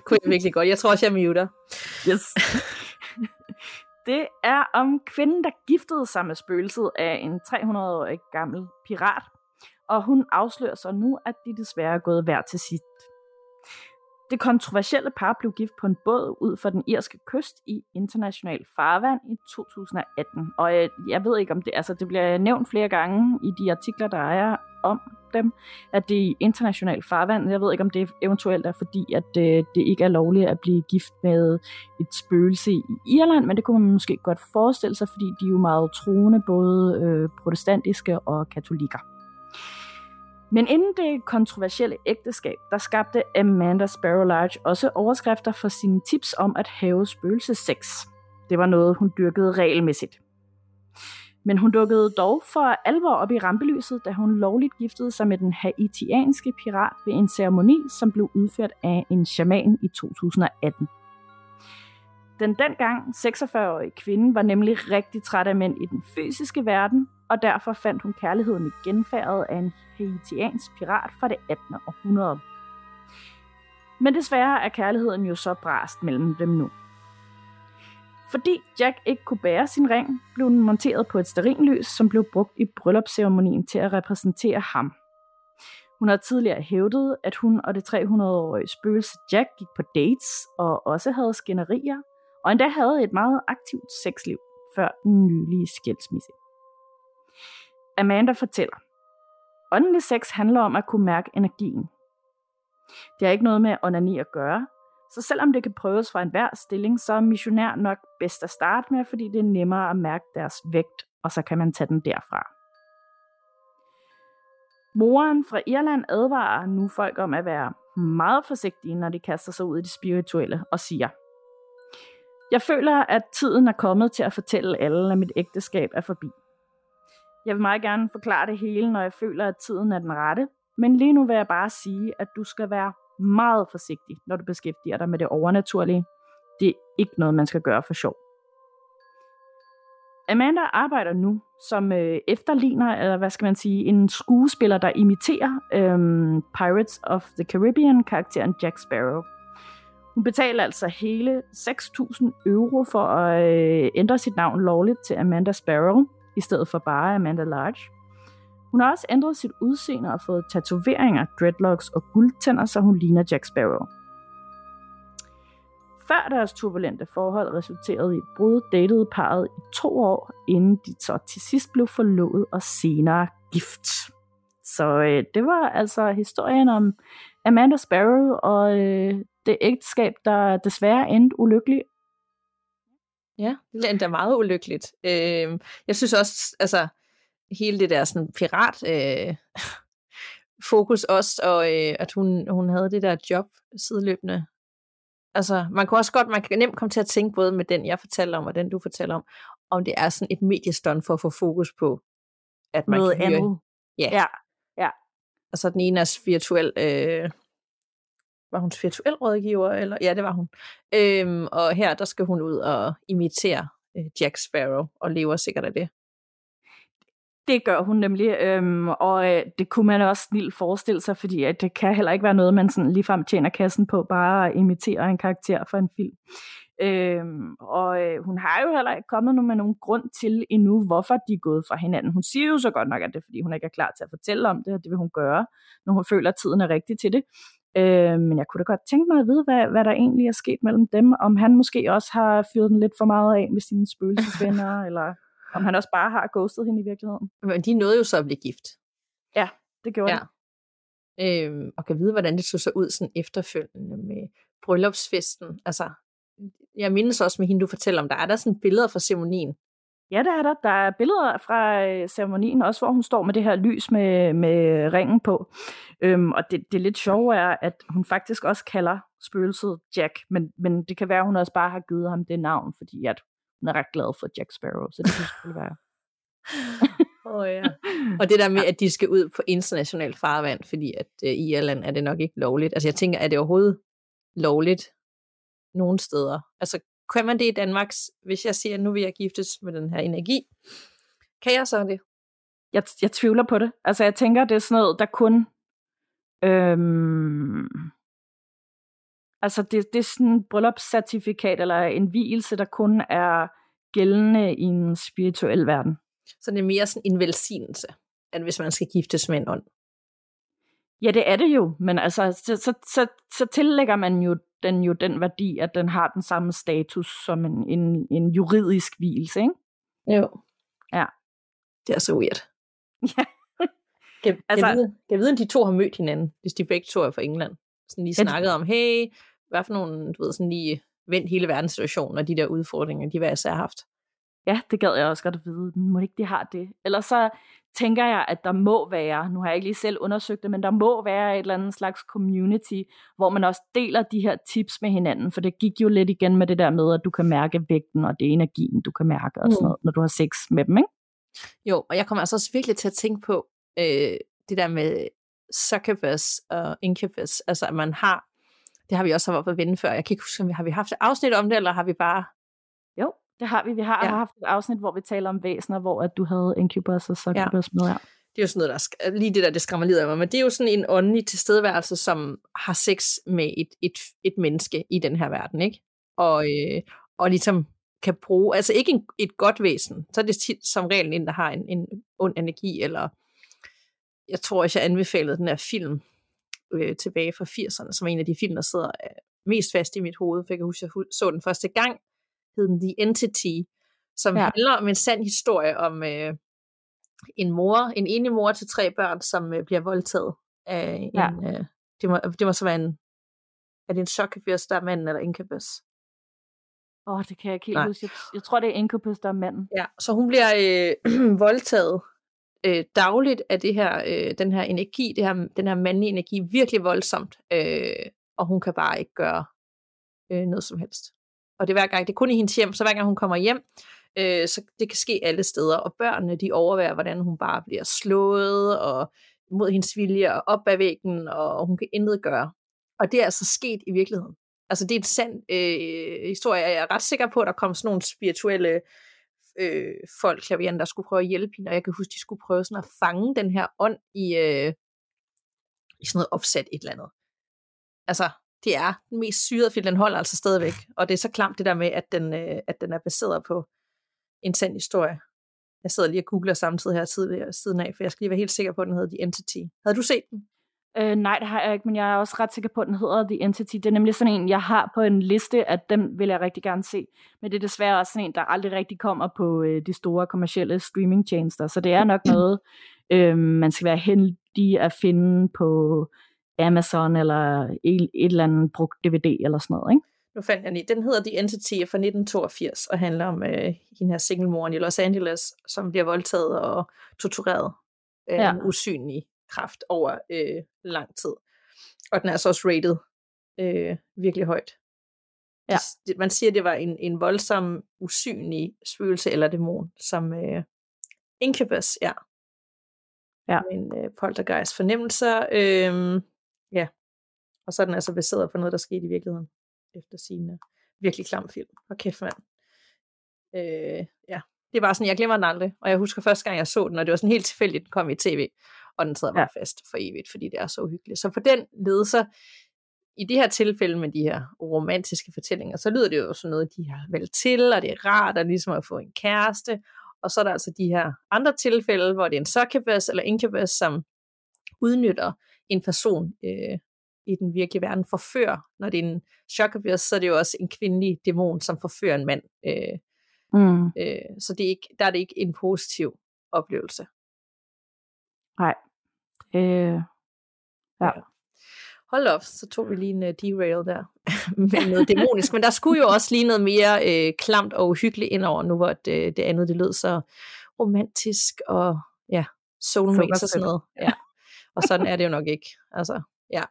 kunne jeg virkelig godt. Jeg tror også, jeg muter. Yes. det er om kvinden, der giftede sig med spøgelset af en 300-årig gammel pirat, og hun afslører så nu, at de desværre er gået hver til sit. Det kontroversielle par blev gift på en båd ud for den irske kyst i international farvand i 2018. Og jeg, øh, jeg ved ikke om det, altså det bliver nævnt flere gange i de artikler, der er om dem, at det er i international farvand. Jeg ved ikke, om det eventuelt er fordi, at det, det ikke er lovligt at blive gift med et spøgelse i Irland, men det kunne man måske godt forestille sig, fordi de er jo meget troende, både øh, protestantiske og katolikker. Men inden det kontroversielle ægteskab, der skabte Amanda Sparrow Large også overskrifter for sine tips om at have spøgelsesex. Det var noget, hun dyrkede regelmæssigt. Men hun dukkede dog for alvor op i rampelyset, da hun lovligt giftede sig med den haitianske pirat ved en ceremoni, som blev udført af en shaman i 2018. Den dengang 46-årige kvinde var nemlig rigtig træt af mænd i den fysiske verden, og derfor fandt hun kærligheden i genfærdet af en haitiansk pirat fra det 18. århundrede. Men desværre er kærligheden jo så brast mellem dem nu. Fordi Jack ikke kunne bære sin ring, blev den monteret på et sterinlys, som blev brugt i bryllupsceremonien til at repræsentere ham. Hun har tidligere hævdet, at hun og det 300-årige spøgelse Jack gik på dates og også havde skænderier, og endda havde et meget aktivt sexliv før den nylige skilsmisse. Amanda fortæller, åndelig sex handler om at kunne mærke energien. Det har ikke noget med onani at gøre, så selvom det kan prøves fra enhver stilling, så er missionær nok bedst at starte med, fordi det er nemmere at mærke deres vægt, og så kan man tage den derfra. Moren fra Irland advarer nu folk om at være meget forsigtige, når de kaster sig ud i det spirituelle, og siger, Jeg føler, at tiden er kommet til at fortælle alle, at mit ægteskab er forbi. Jeg vil meget gerne forklare det hele, når jeg føler, at tiden er den rette, men lige nu vil jeg bare sige, at du skal være meget forsigtig, når du beskæftiger dig med det overnaturlige. Det er ikke noget, man skal gøre for sjov. Amanda arbejder nu som øh, efterligner, eller hvad skal man sige, en skuespiller, der imiterer øh, Pirates of the Caribbean karakteren Jack Sparrow. Hun betaler altså hele 6.000 euro for at øh, ændre sit navn lovligt til Amanda Sparrow, i stedet for bare Amanda Large. Hun har også ændret sit udseende og fået tatoveringer, dreadlocks og guldtænder, så hun ligner Jack Sparrow. Før deres turbulente forhold resulterede i et brud, datede parret i to år, inden de så til sidst blev forlovet og senere gift. Så øh, det var altså historien om Amanda Sparrow og øh, det ægteskab, der desværre endte ulykkeligt. Ja, det endte meget ulykkeligt. Øh, jeg synes også, altså, hele det der sådan pirat øh, fokus også, og øh, at hun, hun havde det der job sideløbende. Altså, man kan også godt, man kan nemt komme til at tænke både med den, jeg fortæller om, og den, du fortæller om, om det er sådan et mediestånd for at få fokus på, at man Noget kan andet. Ja. Ja, ja. Altså, den ene er spirituel, øh, var hun spirituel rådgiver, eller ja, det var hun. Øhm, og her, der skal hun ud og imitere øh, Jack Sparrow, og lever sikkert af det. Det gør hun nemlig, øhm, og øh, det kunne man også snilt forestille sig, fordi at det kan heller ikke være noget, man sådan ligefrem tjener kassen på, bare at imitere en karakter for en film. Øhm, og øh, hun har jo heller ikke kommet med nogen grund til endnu, hvorfor de er gået fra hinanden. Hun siger jo så godt nok, at det er, fordi hun ikke er klar til at fortælle om det, og det vil hun gøre, når hun føler, at tiden er rigtig til det. Øh, men jeg kunne da godt tænke mig at vide, hvad, hvad der egentlig er sket mellem dem. Om han måske også har fyret den lidt for meget af med sine spøgelsesvenner, eller om han også bare har ghostet hende i virkeligheden. Men de nåede jo så at blive gift. Ja, det gjorde ja. de. Øhm, og kan vide, hvordan det så så ud sådan efterfølgende med bryllupsfesten. Altså, jeg mindes også med hende, du fortæller om, der er der sådan billeder fra ceremonien. Ja, der er der. Der er billeder fra øh, ceremonien, også hvor hun står med det her lys med, med ringen på. Øhm, og det, det lidt sjove er, at hun faktisk også kalder spøgelset Jack, men, men det kan være, at hun også bare har givet ham det navn, fordi at hun er ret glad for Jack Sparrow, så det kan selvfølgelig være. oh, ja. Og det der med, at de skal ud på international farvand, fordi at øh, i Irland er det nok ikke lovligt. Altså jeg tænker, er det overhovedet lovligt nogen steder? Altså kan man det i Danmark, hvis jeg siger, at nu vil jeg giftes med den her energi? Kan jeg så det? Jeg, jeg tvivler på det. Altså jeg tænker, det er sådan noget, der kun... Øhm, altså det, det er sådan en bryllupscertifikat eller en hvilelse, der kun er gældende i en spirituel verden. Så det er mere sådan en velsignelse, end hvis man skal giftes med en ånd. Ja, det er det jo, men altså, så, så, så, så tillægger man jo den jo den værdi, at den har den samme status som en, en, en juridisk hvilelse, ikke? Jo. Ja. Det er så weird. Ja. Kan, altså, jeg, vide, jeg vide, om de to har mødt hinanden, hvis de begge to er fra England. Sådan lige snakket om, hey, hvad for nogle, du ved, sådan lige vendt hele verdenssituationen og de der udfordringer, de hver har haft. Ja, det gad jeg også godt at vide. Må ikke de har det? Ellers så tænker jeg, at der må være, nu har jeg ikke lige selv undersøgt det, men der må være et eller andet slags community, hvor man også deler de her tips med hinanden, for det gik jo lidt igen med det der med, at du kan mærke vægten, og det er energien, du kan mærke og sådan mm. noget, når du har sex med dem, ikke? Jo, og jeg kommer altså også virkelig til at tænke på øh, det der med succubus og incubus, altså at man har, det har vi også været på at vende før, jeg kan ikke huske, har vi haft et afsnit om det, eller har vi bare det har vi. Vi har ja. haft et afsnit, hvor vi taler om væsener, hvor at du havde incubus og succubus ja. med. Ja. Det er jo sådan noget, der sk- lige det der, det skræmmer lidt af mig, men det er jo sådan en åndelig tilstedeværelse, som har sex med et, et, et menneske i den her verden, ikke? Og, øh, og ligesom kan bruge, altså ikke en, et godt væsen, så er det tit som regel en, der har en, en ond energi, eller jeg tror også, jeg anbefalede den her film øh, tilbage fra 80'erne, som er en af de film, der sidder øh, mest fast i mit hoved, for jeg kan huske, jeg så den første gang, hed den The Entity, som ja. handler om en sand historie om øh, en mor, en enig mor til tre børn, som øh, bliver voldtaget af en, ja. øh, det, må, det må så være en, er det en chokkefirs, der er manden, eller incubus? Åh, oh, det kan jeg ikke helt Nej. huske. Jeg, jeg tror, det er incubus, der er manden. Ja, så hun bliver øh, voldtaget øh, dagligt af det her, øh, den her energi, det her, den her mandlige energi, virkelig voldsomt, øh, og hun kan bare ikke gøre øh, noget som helst og det er hver gang, det er kun i hendes hjem, så hver gang hun kommer hjem, øh, så det kan ske alle steder, og børnene, de overværer, hvordan hun bare bliver slået, og mod hendes vilje, og op ad væggen, og hun kan intet gøre. Og det er altså sket i virkeligheden. Altså det er en sand øh, historie, jeg er ret sikker på, at der kom sådan nogle spirituelle øh, folk, klavian, der skulle prøve at hjælpe hende, og jeg kan huske, de skulle prøve sådan at fange den her ånd i, øh, i sådan noget opsat et eller andet. Altså, det er den mest syrede film, den holder altså stadigvæk. Og det er så klamt det der med, at den, øh, at den er baseret på en sand historie. Jeg sidder lige og googler samtidig her tidligere, øh, siden af, for jeg skal lige være helt sikker på, at den hedder The Entity. Havde du set den? Øh, nej, det har jeg ikke, men jeg er også ret sikker på, at den hedder The Entity. Det er nemlig sådan en, jeg har på en liste, at den vil jeg rigtig gerne se. Men det er desværre også sådan en, der aldrig rigtig kommer på øh, de store kommercielle streamingtjenester. Så det er nok noget, øh, man skal være heldig at finde på Amazon eller et, et eller andet brugt DVD eller sådan noget, ikke? Nu fandt jeg lige. Den hedder The Entity fra 1982 og handler om øh, den her singlemoren i Los Angeles, som bliver voldtaget og tortureret af ja. en usynlig kraft over øh, lang tid. Og den er så også rated øh, virkelig højt. Ja. Det, man siger, det var en, en voldsom, usynlig spøgelse eller dæmon, som øh, Incubus, ja. Ja. En øh, poltergeist fornemmelser. Øh, Ja. Og så er den altså baseret på noget, der skete i virkeligheden. Efter sine virkelig klam film. Og kæft mand. Øh, ja, Det bare sådan, jeg glemmer den aldrig. Og jeg husker første gang, jeg så den, og det var sådan helt tilfældigt, den kom i tv. Og den sidder bare ja. fast for evigt, fordi det er så uhyggeligt. Så på den led, så i det her tilfælde med de her romantiske fortællinger, så lyder det jo sådan noget, de har valgt til, og det er rart at ligesom at få en kæreste. Og så er der altså de her andre tilfælde, hvor det er en succubus eller incubus, som udnytter en person øh, i den virkelige verden, forfører. Når det er en succubus, så er det jo også en kvindelig dæmon, som forfører en mand. Øh, mm. øh, så det er ikke, der er det ikke en positiv oplevelse. Nej. Øh, ja. ja hold op, så tog vi lige en uh, derail der med noget dæmonisk. Men der skulle jo også lige noget mere øh, klamt og uhyggeligt ind over nu, hvor det, det andet det lød så romantisk og ja, soulmates og sådan noget. Ja. Og sådan er det jo nok ikke. Altså, ja.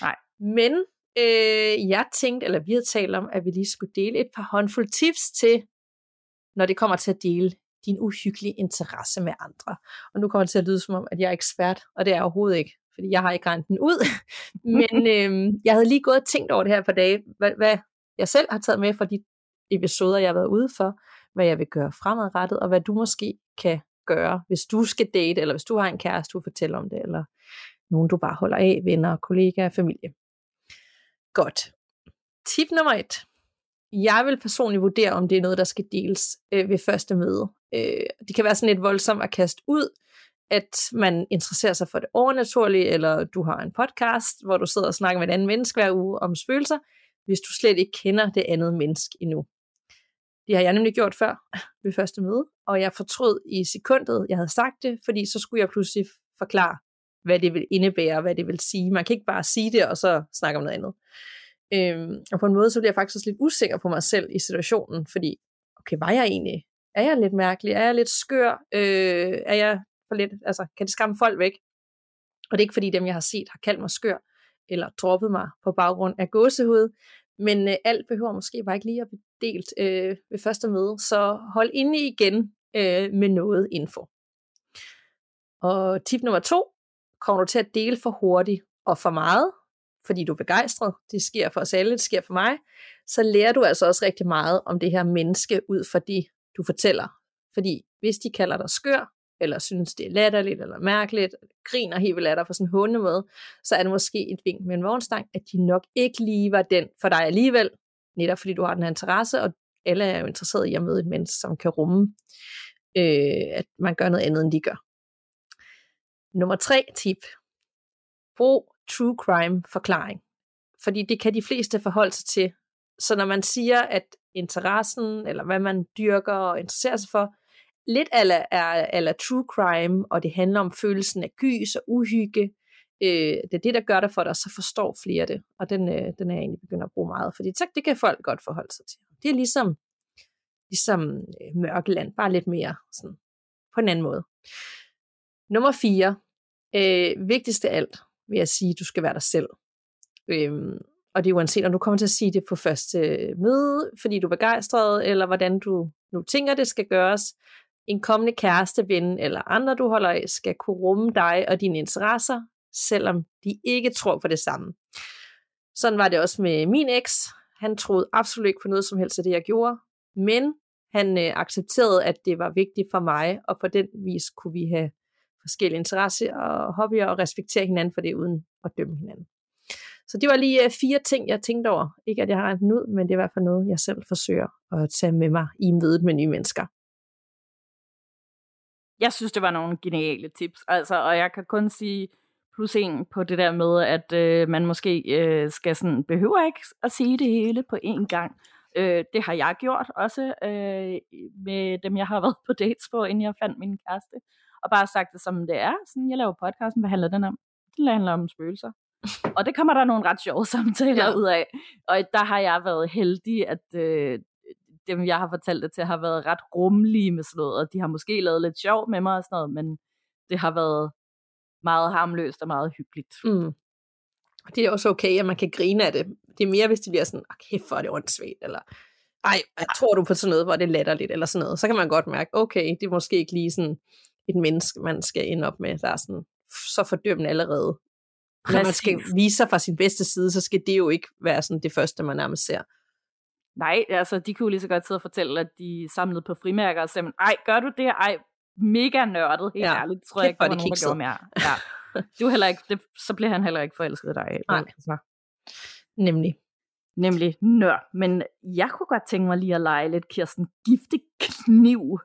Nej. Men øh, jeg tænkte, eller vi havde talt om, at vi lige skulle dele et par håndfulde tips til, når det kommer til at dele din uhyggelige interesse med andre. Og nu kommer det til at lyde som om, at jeg er ekspert, og det er jeg overhovedet ikke fordi jeg har ikke regnet den ud. Men øh, jeg havde lige gået og tænkt over det her på dage, hvad, hvad jeg selv har taget med fra de episoder, jeg har været ude for, hvad jeg vil gøre fremadrettet, og hvad du måske kan gøre, hvis du skal date, eller hvis du har en kæreste, du fortæller om det, eller nogen, du bare holder af, venner, kollegaer, familie. Godt. Tip nummer et. Jeg vil personligt vurdere, om det er noget, der skal deles øh, ved første møde. Øh, det kan være sådan lidt voldsomt at kaste ud, at man interesserer sig for det overnaturlige, eller du har en podcast, hvor du sidder og snakker med et andet menneske hver uge om spøgelser, hvis du slet ikke kender det andet menneske endnu. Det har jeg nemlig gjort før ved første møde, og jeg fortrød i sekundet, jeg havde sagt det, fordi så skulle jeg pludselig forklare, hvad det vil indebære, hvad det vil sige. Man kan ikke bare sige det, og så snakke om noget andet. Øhm, og på en måde, så bliver jeg faktisk også lidt usikker på mig selv i situationen, fordi, okay, var jeg egentlig, er jeg lidt mærkelig, er jeg lidt skør, øh, er jeg for lidt, altså kan det skræmme folk væk. Og det er ikke fordi dem, jeg har set, har kaldt mig skør, eller droppet mig på baggrund af gåsehud, men øh, alt behøver måske bare ikke lige at blive delt øh, ved første møde, så hold inde igen øh, med noget info. Og tip nummer to, kommer du til at dele for hurtigt og for meget, fordi du er begejstret, det sker for os alle, det sker for mig, så lærer du altså også rigtig meget om det her menneske ud fra det, du fortæller. Fordi hvis de kalder dig skør, eller synes, det er latterligt eller mærkeligt, eller griner helt vildt af dig på sådan en hundemåde, så er det måske et vink med en vognstang, at de nok ikke lige var den for dig alligevel, netop fordi du har den her interesse, og alle er jo interesseret i at møde et menneske, som kan rumme, øh, at man gør noget andet, end de gør. Nummer tre tip. Brug true crime forklaring. Fordi det kan de fleste forholde sig til. Så når man siger, at interessen, eller hvad man dyrker og interesserer sig for, lidt ala, ala true crime, og det handler om følelsen af gys og uhygge. Øh, det er det, der gør det for dig, så forstår flere det. Og den, øh, den er jeg egentlig begyndt at bruge meget, fordi tak, det kan folk godt forholde sig til. Det er ligesom, ligesom øh, Mørkeland, bare lidt mere sådan, på en anden måde. Nummer fire. Øh, vigtigst af alt vil jeg sige, at du skal være dig selv. Øhm, og det er uanset, om du kommer til at sige det på første møde, fordi du er begejstret, eller hvordan du nu tænker, det skal gøres, en kommende kæreste, ven eller andre, du holder af, skal kunne rumme dig og dine interesser, selvom de ikke tror på det samme. Sådan var det også med min eks. Han troede absolut ikke på noget som helst af det, jeg gjorde, men han øh, accepterede, at det var vigtigt for mig, og på den vis kunne vi have forskellige interesser og hobbyer og respektere hinanden for det, uden at dømme hinanden. Så det var lige øh, fire ting, jeg tænkte over. Ikke at jeg har regnet den ud, men det er i hvert fald noget, jeg selv forsøger at tage med mig i mødet med nye mennesker jeg synes, det var nogle geniale tips. Altså, og jeg kan kun sige plus en på det der med, at øh, man måske øh, skal sådan, behøver ikke at sige det hele på én gang. Øh, det har jeg gjort også øh, med dem, jeg har været på dates på, inden jeg fandt min kæreste. Og bare sagt det, som det er. Sådan, jeg laver podcasten, hvad handler den om? Den handler om spøgelser. og det kommer der nogle ret sjove samtaler ja. ud af. Og der har jeg været heldig, at øh, dem, jeg har fortalt det til, har været ret rummelige med sådan noget, og de har måske lavet lidt sjov med mig og sådan noget, men det har været meget harmløst og meget hyggeligt. Mm. Det er også okay, at man kan grine af det. Det er mere, hvis det bliver sådan, okay, for det åndssvagt, eller ej, jeg tror du på sådan noget, hvor det er latterligt, eller sådan noget. Så kan man godt mærke, okay, det er måske ikke lige sådan et menneske, man skal ind op med, der er sådan så fordømmende allerede. Når man skal vise sig fra sin bedste side, så skal det jo ikke være sådan det første, man nærmest ser. Nej, altså, de kunne jo lige så godt sidde og fortælle, at de samlede på frimærker og sagde, ej, gør du det? Ej, mega nørdet, helt ja. ærligt. Tror jeg ikke, der var nogen, der gjorde mere. Ja. Du heller ikke, det, så bliver han heller ikke forelsket i dig. Nej. Altså. Nemlig. Nemlig nør. Men jeg kunne godt tænke mig lige at lege lidt Kirsten giftig kniv.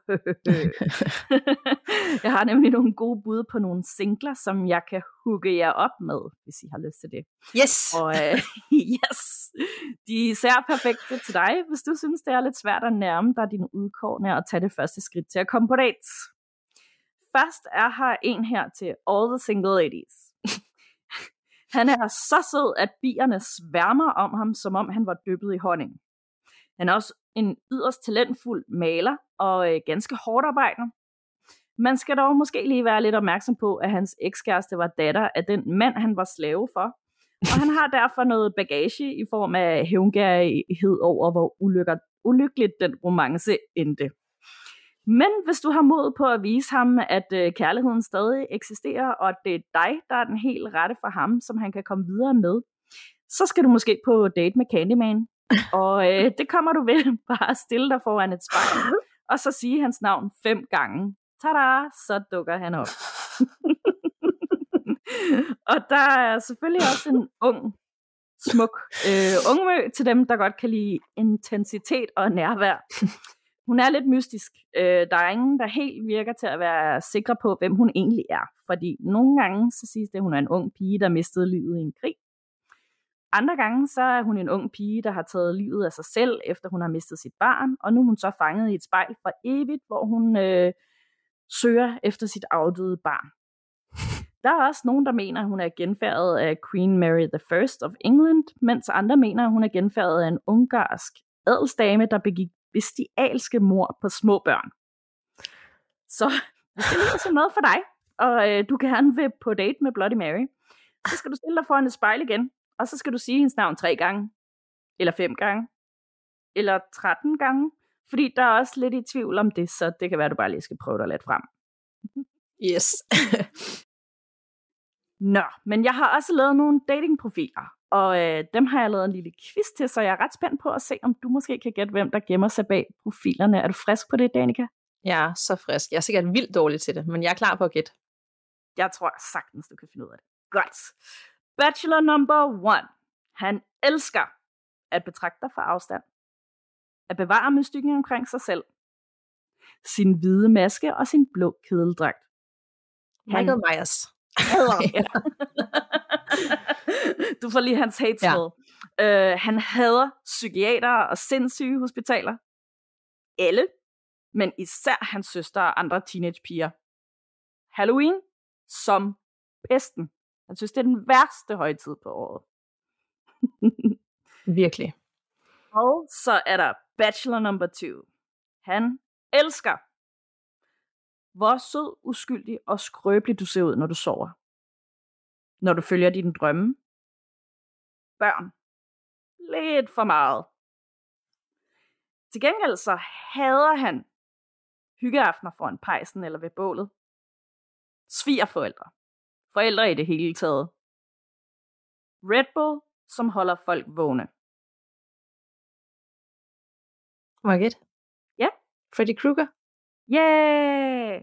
jeg har nemlig nogle gode bud på nogle singler, som jeg kan hugge jer op med, hvis I har lyst til det. Yes! Og uh, yes! De ser perfekte til dig, hvis du synes, det er lidt svært at nærme dig dine udkårne og tage det første skridt til at komme på dates. Først er her en her til All the Single Ladies. Han er så sød, at bierne sværmer om ham, som om han var dyppet i honning. Han er også en yderst talentfuld maler og øh, ganske hårdt arbejder. Man skal dog måske lige være lidt opmærksom på, at hans ekskæreste var datter af den mand, han var slave for. Og han har derfor noget bagage i form af hævngærighed over, hvor ulykker, ulykkeligt den romance endte. Men hvis du har mod på at vise ham, at øh, kærligheden stadig eksisterer, og at det er dig, der er den helt rette for ham, som han kan komme videre med, så skal du måske på date med Candyman. Og øh, det kommer du ved bare stille dig foran et spejl, og så sige hans navn fem gange. Tada! Så dukker han op. og der er selvfølgelig også en ung, smuk øh, ungmø til dem, der godt kan lide intensitet og nærvær hun er lidt mystisk. Øh, der er ingen, der helt virker til at være sikre på, hvem hun egentlig er. Fordi nogle gange så siges det, at hun er en ung pige, der mistede livet i en krig. Andre gange så er hun en ung pige, der har taget livet af sig selv, efter hun har mistet sit barn, og nu er hun så fanget i et spejl for evigt, hvor hun øh, søger efter sit afdøde barn. Der er også nogen, der mener, at hun er genfærdet af Queen Mary I of England, mens andre mener, at hun er genfærdet af en ungarsk adelsdame, der begik bestialske mor på små børn. Så hvis det lyder som noget for dig, og øh, du gerne vil på date med Bloody Mary, så skal du stille dig foran et spejl igen, og så skal du sige hendes navn tre gange, eller fem gange, eller 13 gange, fordi der er også lidt i tvivl om det, så det kan være, at du bare lige skal prøve dig lidt frem. Yes. Nå, men jeg har også lavet nogle datingprofiler, og øh, dem har jeg lavet en lille quiz til, så jeg er ret spændt på at se, om du måske kan gætte, hvem der gemmer sig bag profilerne. Er du frisk på det, Danika? Ja, så frisk. Jeg er sikkert vildt dårlig til det, men jeg er klar på at gætte. Jeg tror sagtens, du kan finde ud af det. Godt. Bachelor number one. Han elsker at betragte dig fra afstand. At bevare mystikken omkring sig selv. Sin hvide maske og sin blå kedeldragt. Michael Myers. du får lige hans hate ja. Uh, han hader psykiater og sindssyge hospitaler. Alle. Men især hans søster og andre teenagepiger. Halloween som pesten. Han synes, det er den værste højtid på året. Virkelig. Og så er der Bachelor number 2. Han elsker hvor sød, uskyldig og skrøbelig du ser ud, når du sover. Når du følger dine drømme. Børn. Lidt for meget. Til gengæld så hader han hyggeaftener foran pejsen eller ved bålet. Svigerforældre. Forældre i det hele taget. Red Bull, som holder folk vågne. Må jeg? Ja. Freddy Krueger? Yeah!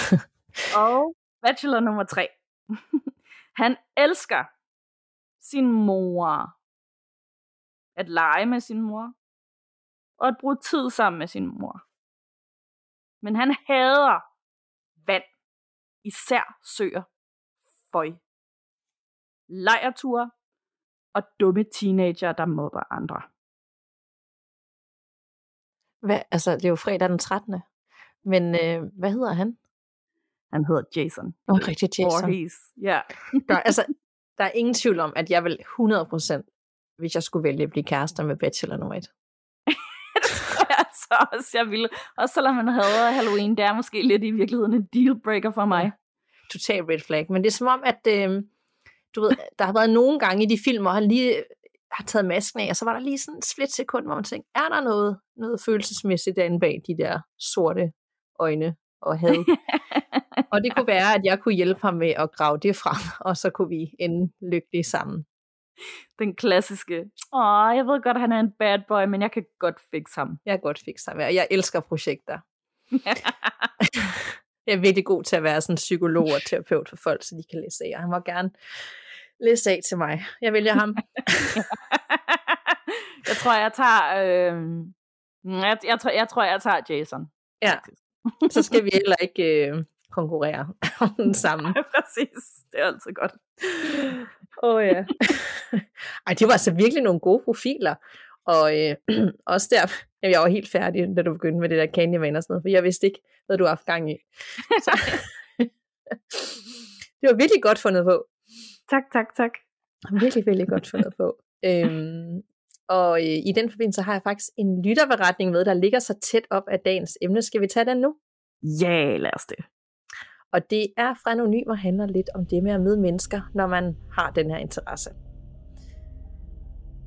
og bachelor nummer tre. Han elsker sin mor. At lege med sin mor. Og at bruge tid sammen med sin mor. Men han hader vand. Især søer. Føj. Lejerture og dumme teenager, der mobber andre. Hvad, altså, det er jo fredag den 13. Men øh, hvad hedder han? Han hedder Jason. Åh, oh, rigtig Jason. Voorhees. Ja. der, altså, der er ingen tvivl om, at jeg vil 100%, hvis jeg skulle vælge at blive kærester med Bachelor nummer 1. så også, jeg ville. Og selvom man havde Halloween, det er måske lidt i virkeligheden en dealbreaker for mig. Total red flag. Men det er som om, at øh, du ved, der har været nogle gange i de film, hvor han lige har taget masken af, og så var der lige sådan et split sekund, hvor man tænkte, er der noget, noget følelsesmæssigt derinde bag de der sorte øjne og had. og det kunne være, at jeg kunne hjælpe ham med at grave det frem, og så kunne vi ende lykkelige sammen. Den klassiske, åh, jeg ved godt, at han er en bad boy, men jeg kan godt fikse ham. Jeg kan godt fikse ham, og jeg elsker projekter. jeg er virkelig god til at være sådan psykolog og terapeut for folk, så de kan læse af. Og han må gerne læse af til mig. Jeg vælger ham. jeg tror, jeg tager... Øh... Jeg, jeg, tror, jeg tror, jeg tager Jason. Ja, så skal vi heller ikke øh, konkurrere om den samme. Præcis, det er altid godt. Åh oh, ja. Ej, det var altså virkelig nogle gode profiler. Og øh, også der, jeg var helt færdig, da du begyndte med det der Candyman og sådan noget, for jeg vidste ikke, hvad du har haft gang i. Så, det var virkelig godt fundet på. Tak, tak, tak. Virkelig, virkelig godt fundet på. Øhm, og øh, i den forbindelse har jeg faktisk en lytterberetning med, der ligger så tæt op af dagens emne. Skal vi tage den nu? Ja, lad os det. Og det er fra anonymer handler lidt om det med at møde mennesker, når man har den her interesse.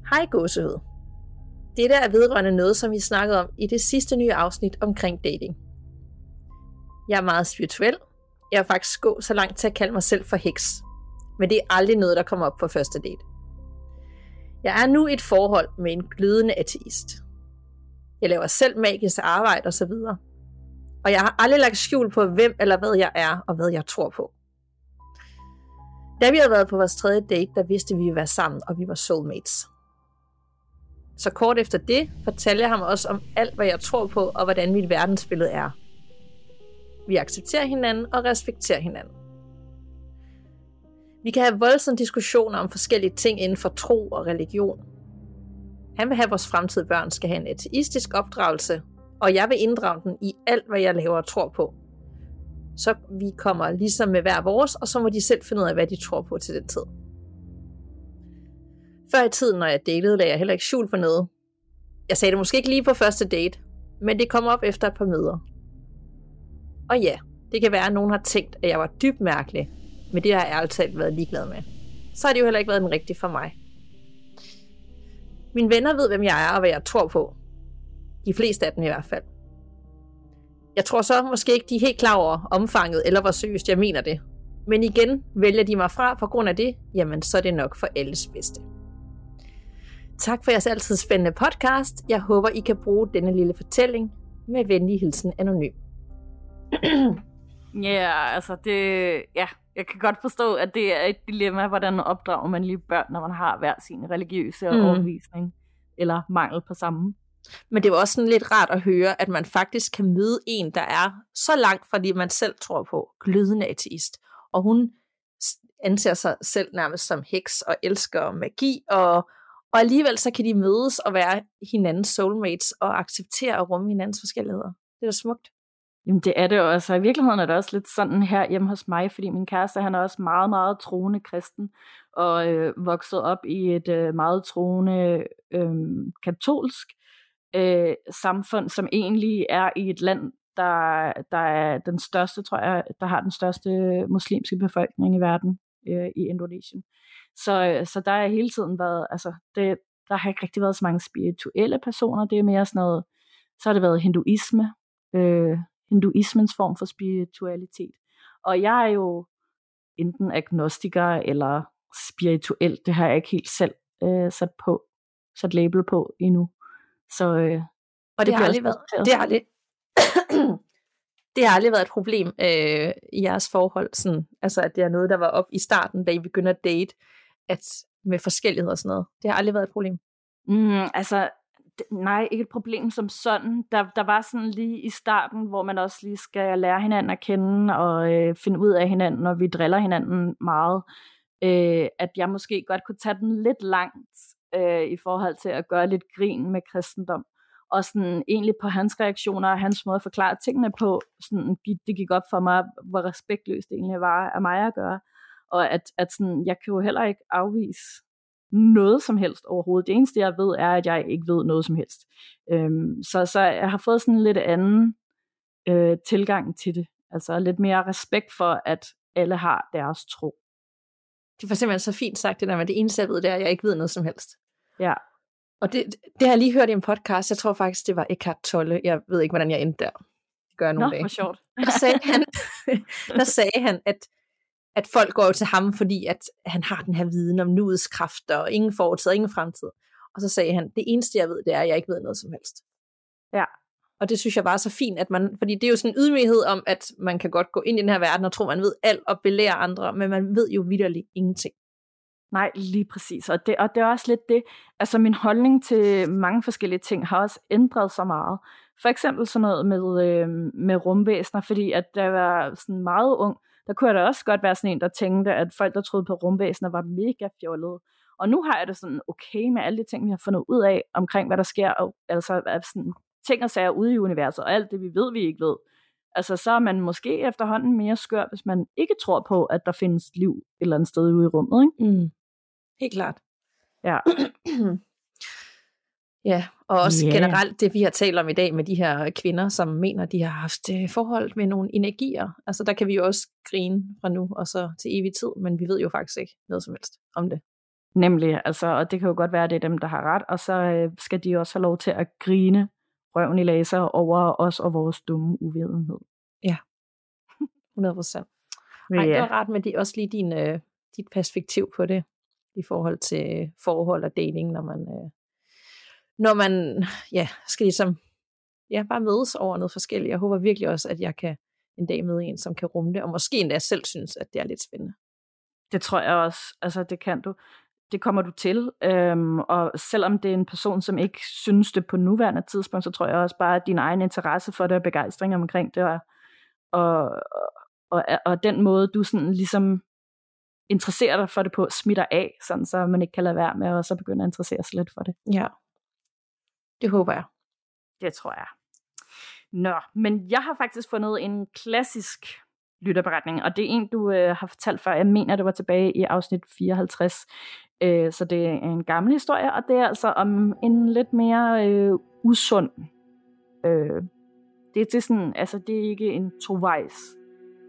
Hej gåsehud. der er vedrørende noget, som vi snakkede om i det sidste nye afsnit omkring dating. Jeg er meget spirituel. Jeg er faktisk gå så langt til at kalde mig selv for heks. Men det er aldrig noget, der kommer op på første date. Jeg er nu i et forhold med en glødende ateist. Jeg laver selv magisk arbejde osv. Og jeg har aldrig lagt skjul på, hvem eller hvad jeg er, og hvad jeg tror på. Da vi havde været på vores tredje date, der vidste vi, at vi ville være sammen, og vi var soulmates. Så kort efter det fortalte jeg ham også om alt, hvad jeg tror på, og hvordan mit verdensbillede er. Vi accepterer hinanden og respekterer hinanden. Vi kan have voldsomme diskussioner om forskellige ting inden for tro og religion. Han vil have, at vores fremtidige børn skal have en ateistisk opdragelse, og jeg vil inddrage den i alt, hvad jeg laver og tror på. Så vi kommer ligesom med hver vores, og så må de selv finde ud af, hvad de tror på til den tid. Før i tiden, når jeg datede, lagde jeg heller ikke skjul på noget. Jeg sagde det måske ikke lige på første date, men det kom op efter et par møder. Og ja, det kan være, at nogen har tænkt, at jeg var dybt mærkelig, men det har jeg talt været ligeglad med. Så har det jo heller ikke været den rigtige for mig. Mine venner ved, hvem jeg er og hvad jeg tror på. De fleste af dem i hvert fald. Jeg tror så måske ikke, de er helt klar over omfanget, eller hvor seriøst jeg mener det. Men igen, vælger de mig fra på grund af det, jamen så er det nok for alles bedste. Tak for jeres altid spændende podcast. Jeg håber, I kan bruge denne lille fortælling. Med venlig hilsen anonym. Ja, yeah, altså det, ja, jeg kan godt forstå, at det er et dilemma, hvordan opdrager man lige børn, når man har hver sin religiøse mm. overbevisning, eller mangel på samme. Men det var også sådan lidt rart at høre, at man faktisk kan møde en, der er så langt fra det, man selv tror på, glødende ateist. Og hun anser sig selv nærmest som heks og elsker magi, og, og alligevel så kan de mødes og være hinandens soulmates og acceptere og rumme hinandens forskelligheder. Det er da smukt. Jamen det er det også, og i virkeligheden er det også lidt sådan her hjemme hos mig, fordi min kæreste han er også meget, meget troende kristen, og øh, vokset op i et øh, meget troende øh, katolsk øh, samfund, som egentlig er i et land, der, der er den største, tror jeg, der har den største muslimske befolkning i verden, øh, i Indonesien. Så, øh, så der har hele tiden været, altså det, der har ikke rigtig været så mange spirituelle personer, det er mere sådan noget, så har det været hinduisme, øh, hinduismens form for spiritualitet. Og jeg er jo enten agnostiker eller spirituel, det har jeg ikke helt selv øh, sat på, sat label på endnu. Så, øh, og det, det har aldrig været, det har aldrig, det har aldrig været et problem øh, i jeres forhold, sådan, altså at det er noget, der var op i starten, da I begynder at date, at med forskellighed og sådan noget. Det har aldrig været et problem. Mm, altså, nej, ikke et problem som sådan. Der, der var sådan lige i starten, hvor man også lige skal lære hinanden at kende og øh, finde ud af hinanden, og vi driller hinanden meget. Øh, at jeg måske godt kunne tage den lidt langt øh, i forhold til at gøre lidt grin med kristendom. Og sådan egentlig på hans reaktioner og hans måde at forklare tingene på, sådan, det gik op for mig, hvor respektløst det egentlig var af mig at gøre. Og at, at sådan, jeg kan jo heller ikke afvise noget som helst overhovedet. Det eneste, jeg ved, er, at jeg ikke ved noget som helst. Øhm, så, så jeg har fået sådan en lidt anden øh, tilgang til det. Altså lidt mere respekt for, at alle har deres tro. Det var simpelthen så fint sagt, det der med, det eneste, jeg ved, det er, at jeg ikke ved noget som helst. Ja. Og det, det har jeg lige hørt i en podcast, jeg tror faktisk, det var Eckhart Tolle. Jeg ved ikke, hvordan jeg endte der. Det gør jeg nogle Nå, dage. for sjovt. der, sagde han, der sagde han, at at folk går til ham, fordi at han har den her viden om nuets kræfter, og ingen fortid og ingen fremtid. Og så sagde han, det eneste jeg ved, det er, at jeg ikke ved noget som helst. Ja. Og det synes jeg bare er så fint, at man, fordi det er jo sådan en ydmyghed om, at man kan godt gå ind i den her verden og tro, man ved alt og belære andre, men man ved jo vidderligt ingenting. Nej, lige præcis. Og det, og det er også lidt det, altså min holdning til mange forskellige ting har også ændret sig meget. For eksempel sådan noget med, øh, med rumvæsener, fordi at der var sådan meget ung, der kunne jeg da også godt være sådan en, der tænkte, at folk, der troede på rumvæsener, var mega fjollede. Og nu har jeg det sådan okay med alle de ting, vi har fundet ud af, omkring hvad der sker, og altså sådan, ting og sager ude i universet, og alt det, vi ved, vi ikke ved. Altså, så er man måske efterhånden mere skør, hvis man ikke tror på, at der findes liv et eller andet sted ude i rummet, ikke? Mm. Helt klart. Ja. Ja, og også Ja. yeah. generelt det, vi har talt om i dag med de her kvinder, som mener, de har haft øh, forhold med nogle energier. Altså der kan vi jo også grine fra nu og så til evig tid, men vi ved jo faktisk ikke noget som helst om det. Nemlig, altså, og det kan jo godt være, at det er dem, der har ret, og så øh, skal de også have lov til at grine røven i laser over os og vores dumme uvidenhed. 100 procent. Nej, det var rart med de, også lige din, øh, dit perspektiv på det, i forhold til forhold og dating, når man, øh, når man ja, skal ligesom, ja, bare mødes over noget forskelligt. Jeg håber virkelig også, at jeg kan en dag møde en, som kan rumme det, og måske endda selv synes, at det er lidt spændende. Det tror jeg også, altså det kan du. Det kommer du til, øhm, og selvom det er en person, som ikke synes det på nuværende tidspunkt, så tror jeg også bare, at din egen interesse for det og begejstring omkring det, og, og, og, og den måde, du sådan ligesom interesserer dig for det på, smitter af, sådan så man ikke kan lade være med at så begynde at interessere sig lidt for det. Ja, det håber jeg. Det tror jeg. Nå, men jeg har faktisk fundet en klassisk lytterberetning, og det er en, du øh, har fortalt før. Jeg mener, det var tilbage i afsnit 54. Øh, så det er en gammel historie, og det er altså om en lidt mere øh, usund. Øh, det, det, er sådan, altså, det er ikke en tovejs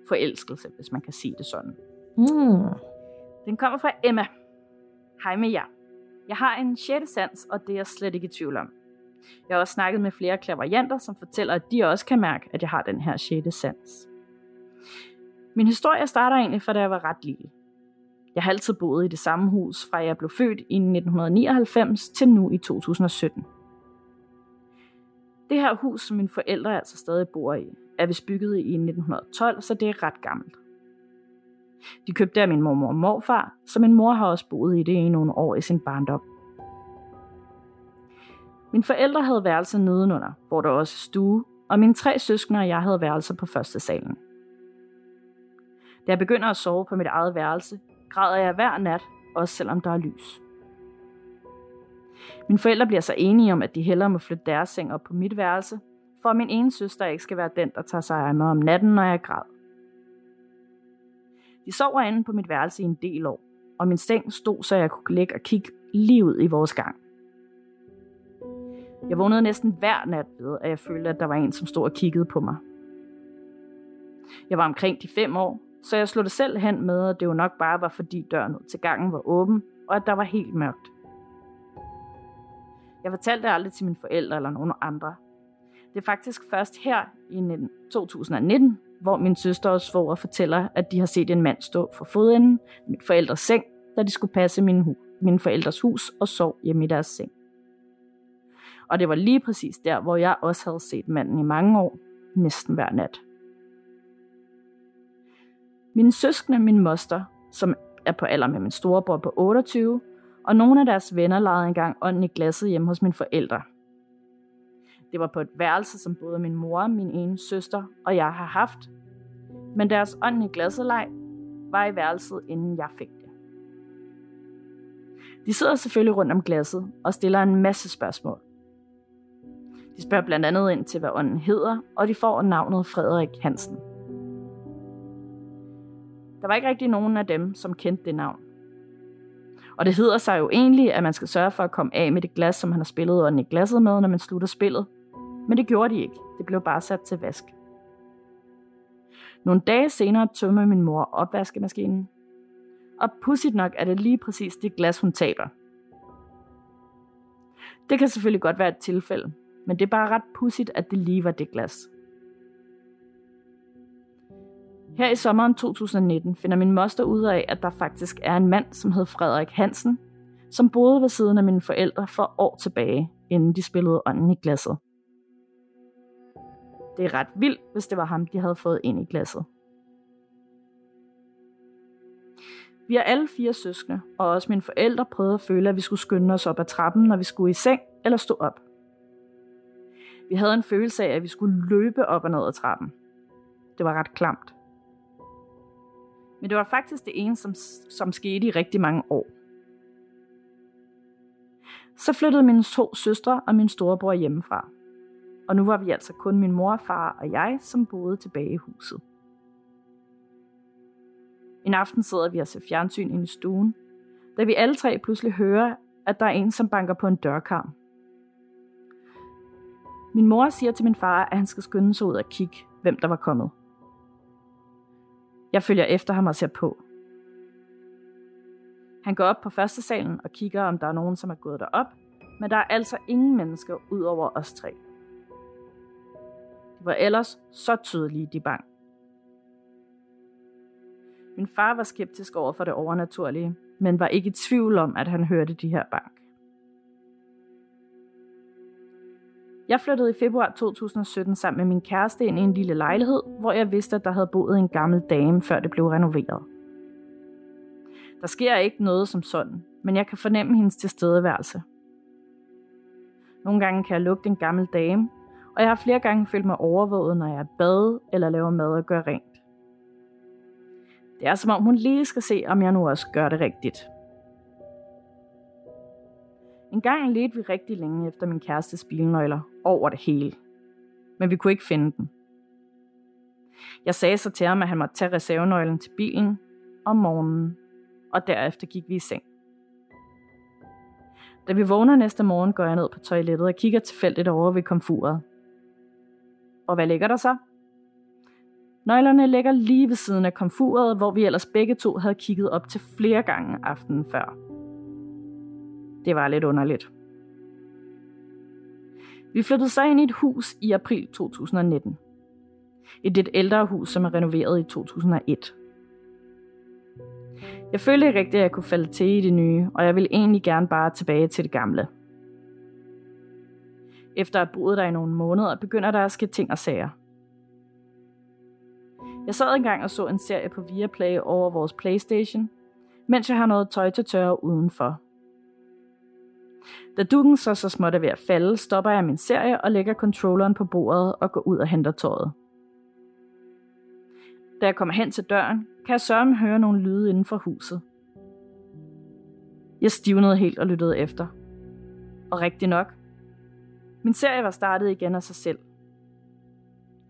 forelskelse, hvis man kan sige det sådan. Mm. Den kommer fra Emma. Hej med jer. Jeg har en sjette sans, og det er jeg slet ikke i tvivl om. Jeg har også snakket med flere klaverianter, som fortæller, at de også kan mærke, at jeg har den her sjette sans. Min historie starter egentlig fra da jeg var ret lille. Jeg har altid boet i det samme hus, fra jeg blev født i 1999 til nu i 2017. Det her hus, som mine forældre altså stadig bor i, er vist bygget i 1912, så det er ret gammelt. De købte af min mormor og morfar, så min mor har også boet i det i nogle år i sin barndom. Mine forældre havde værelser nedenunder, hvor der også stue, og mine tre søskende og jeg havde værelser på første salen. Da jeg begynder at sove på mit eget værelse, græder jeg hver nat, også selvom der er lys. Mine forældre bliver så enige om, at de hellere må flytte deres seng op på mit værelse, for at min ene søster ikke skal være den, der tager sig af mig om natten, når jeg græder. De sover inde på mit værelse i en del år, og min seng stod, så jeg kunne ligge og kigge lige ud i vores gang. Jeg vågnede næsten hver nat ved, at jeg følte, at der var en, som stod og kiggede på mig. Jeg var omkring de fem år, så jeg slog det selv hen med, at det jo nok bare var, fordi døren ud til gangen var åben, og at der var helt mørkt. Jeg fortalte det aldrig til mine forældre eller nogen andre. Det er faktisk først her i 2019, hvor min søster og svoger fortæller, at de har set en mand stå for fodenden af min forældres seng, da de skulle passe min, hu- min forældres hus og sov hjemme i deres seng. Og det var lige præcis der, hvor jeg også havde set manden i mange år, næsten hver nat. Mine søskende, min moster, som er på alder med min storebror på 28, og nogle af deres venner legede engang ånden i glasset hjemme hos mine forældre. Det var på et værelse, som både min mor, min ene søster og jeg har haft. Men deres åndelige i var i værelset, inden jeg fik det. De sidder selvfølgelig rundt om glasset og stiller en masse spørgsmål. De spørger blandt andet ind til, hvad ånden hedder, og de får navnet Frederik Hansen. Der var ikke rigtig nogen af dem, som kendte det navn. Og det hedder sig jo egentlig, at man skal sørge for at komme af med det glas, som han har spillet ånden i glasset med, når man slutter spillet. Men det gjorde de ikke. Det blev bare sat til vask. Nogle dage senere tømmer min mor opvaskemaskinen. Og pudsigt nok er det lige præcis det glas, hun taber. Det kan selvfølgelig godt være et tilfælde, men det er bare ret pudsigt, at det lige var det glas. Her i sommeren 2019 finder min moster ud af, at der faktisk er en mand, som hed Frederik Hansen, som boede ved siden af mine forældre for år tilbage, inden de spillede ånden i glasset. Det er ret vildt, hvis det var ham, de havde fået ind i glasset. Vi er alle fire søskende, og også mine forældre prøvede at føle, at vi skulle skynde os op ad trappen, når vi skulle i seng eller stå op. Vi havde en følelse af, at vi skulle løbe op og ned ad trappen. Det var ret klamt. Men det var faktisk det ene, som, som skete i rigtig mange år. Så flyttede mine to søstre og min storebror hjemmefra. Og nu var vi altså kun min mor, far og jeg, som boede tilbage i huset. En aften sidder vi og ser fjernsyn inde i stuen, da vi alle tre pludselig hører, at der er en, som banker på en dørkarm. Min mor siger til min far, at han skal skynde sig ud og kigge, hvem der var kommet. Jeg følger efter ham og ser på. Han går op på første salen og kigger, om der er nogen, som er gået derop, men der er altså ingen mennesker ud over os tre. Var ellers så tydelige, de bang. Min far var skeptisk over for det overnaturlige, men var ikke i tvivl om, at han hørte de her bank. Jeg flyttede i februar 2017 sammen med min kæreste ind i en lille lejlighed, hvor jeg vidste, at der havde boet en gammel dame, før det blev renoveret. Der sker ikke noget som sådan, men jeg kan fornemme hendes tilstedeværelse. Nogle gange kan jeg lugte en gammel dame, og jeg har flere gange følt mig overvåget, når jeg er bad eller laver mad og gør rent. Det er som om hun lige skal se, om jeg nu også gør det rigtigt. En gang ledte vi rigtig længe efter min kærestes bilnøgler over det hele. Men vi kunne ikke finde den. Jeg sagde så til ham, at han måtte tage reservenøglen til bilen om morgenen, og derefter gik vi i seng. Da vi vågner næste morgen, går jeg ned på toilettet og kigger tilfældigt over ved komfuret. Og hvad ligger der så? Nøglerne ligger lige ved siden af komfuret, hvor vi ellers begge to havde kigget op til flere gange aftenen før. Det var lidt underligt. Vi flyttede så ind i et hus i april 2019. Et lidt ældre hus, som er renoveret i 2001. Jeg følte ikke rigtigt, at jeg kunne falde til i det nye, og jeg ville egentlig gerne bare tilbage til det gamle. Efter at have boet der i nogle måneder, begynder der at ske ting og sager – jeg sad engang og så en serie på Viaplay over vores Playstation, mens jeg har noget tøj til tørre udenfor. Da dukken så så småt er ved at falde, stopper jeg min serie og lægger controlleren på bordet og går ud og henter tøjet. Da jeg kommer hen til døren, kan jeg sørge høre nogle lyde inden for huset. Jeg stivnede helt og lyttede efter. Og rigtig nok. Min serie var startet igen af sig selv –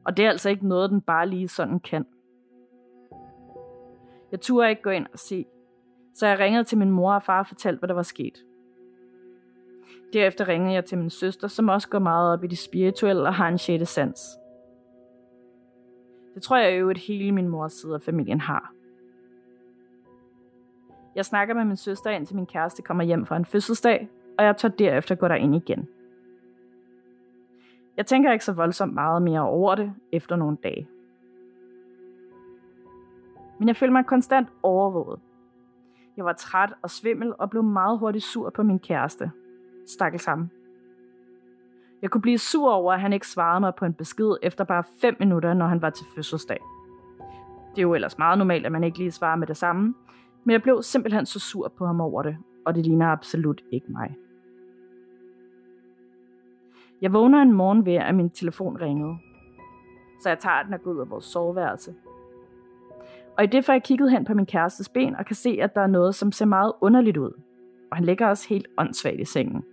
og det er altså ikke noget, den bare lige sådan kan. Jeg turde ikke gå ind og se, så jeg ringede til min mor og far og fortalte, hvad der var sket. Derefter ringede jeg til min søster, som også går meget op i det spirituelle og har en sjette sans. Det tror jeg jo, at hele min mors side af familien har. Jeg snakker med min søster, indtil min kæreste kommer hjem fra en fødselsdag, og jeg tør derefter gå ind igen. Jeg tænker ikke så voldsomt meget mere over det efter nogle dage. Men jeg følte mig konstant overvåget. Jeg var træt og svimmel og blev meget hurtigt sur på min kæreste. Stakkels ham. Jeg kunne blive sur over, at han ikke svarede mig på en besked efter bare 5 minutter, når han var til fødselsdag. Det er jo ellers meget normalt, at man ikke lige svarer med det samme, men jeg blev simpelthen så sur på ham over det, og det ligner absolut ikke mig. Jeg vågner en morgen ved, at min telefon ringede. Så jeg tager den og går ud af vores soveværelse. Og i det får jeg kigget hen på min kærestes ben og kan se, at der er noget, som ser meget underligt ud. Og han ligger også helt åndssvagt i sengen.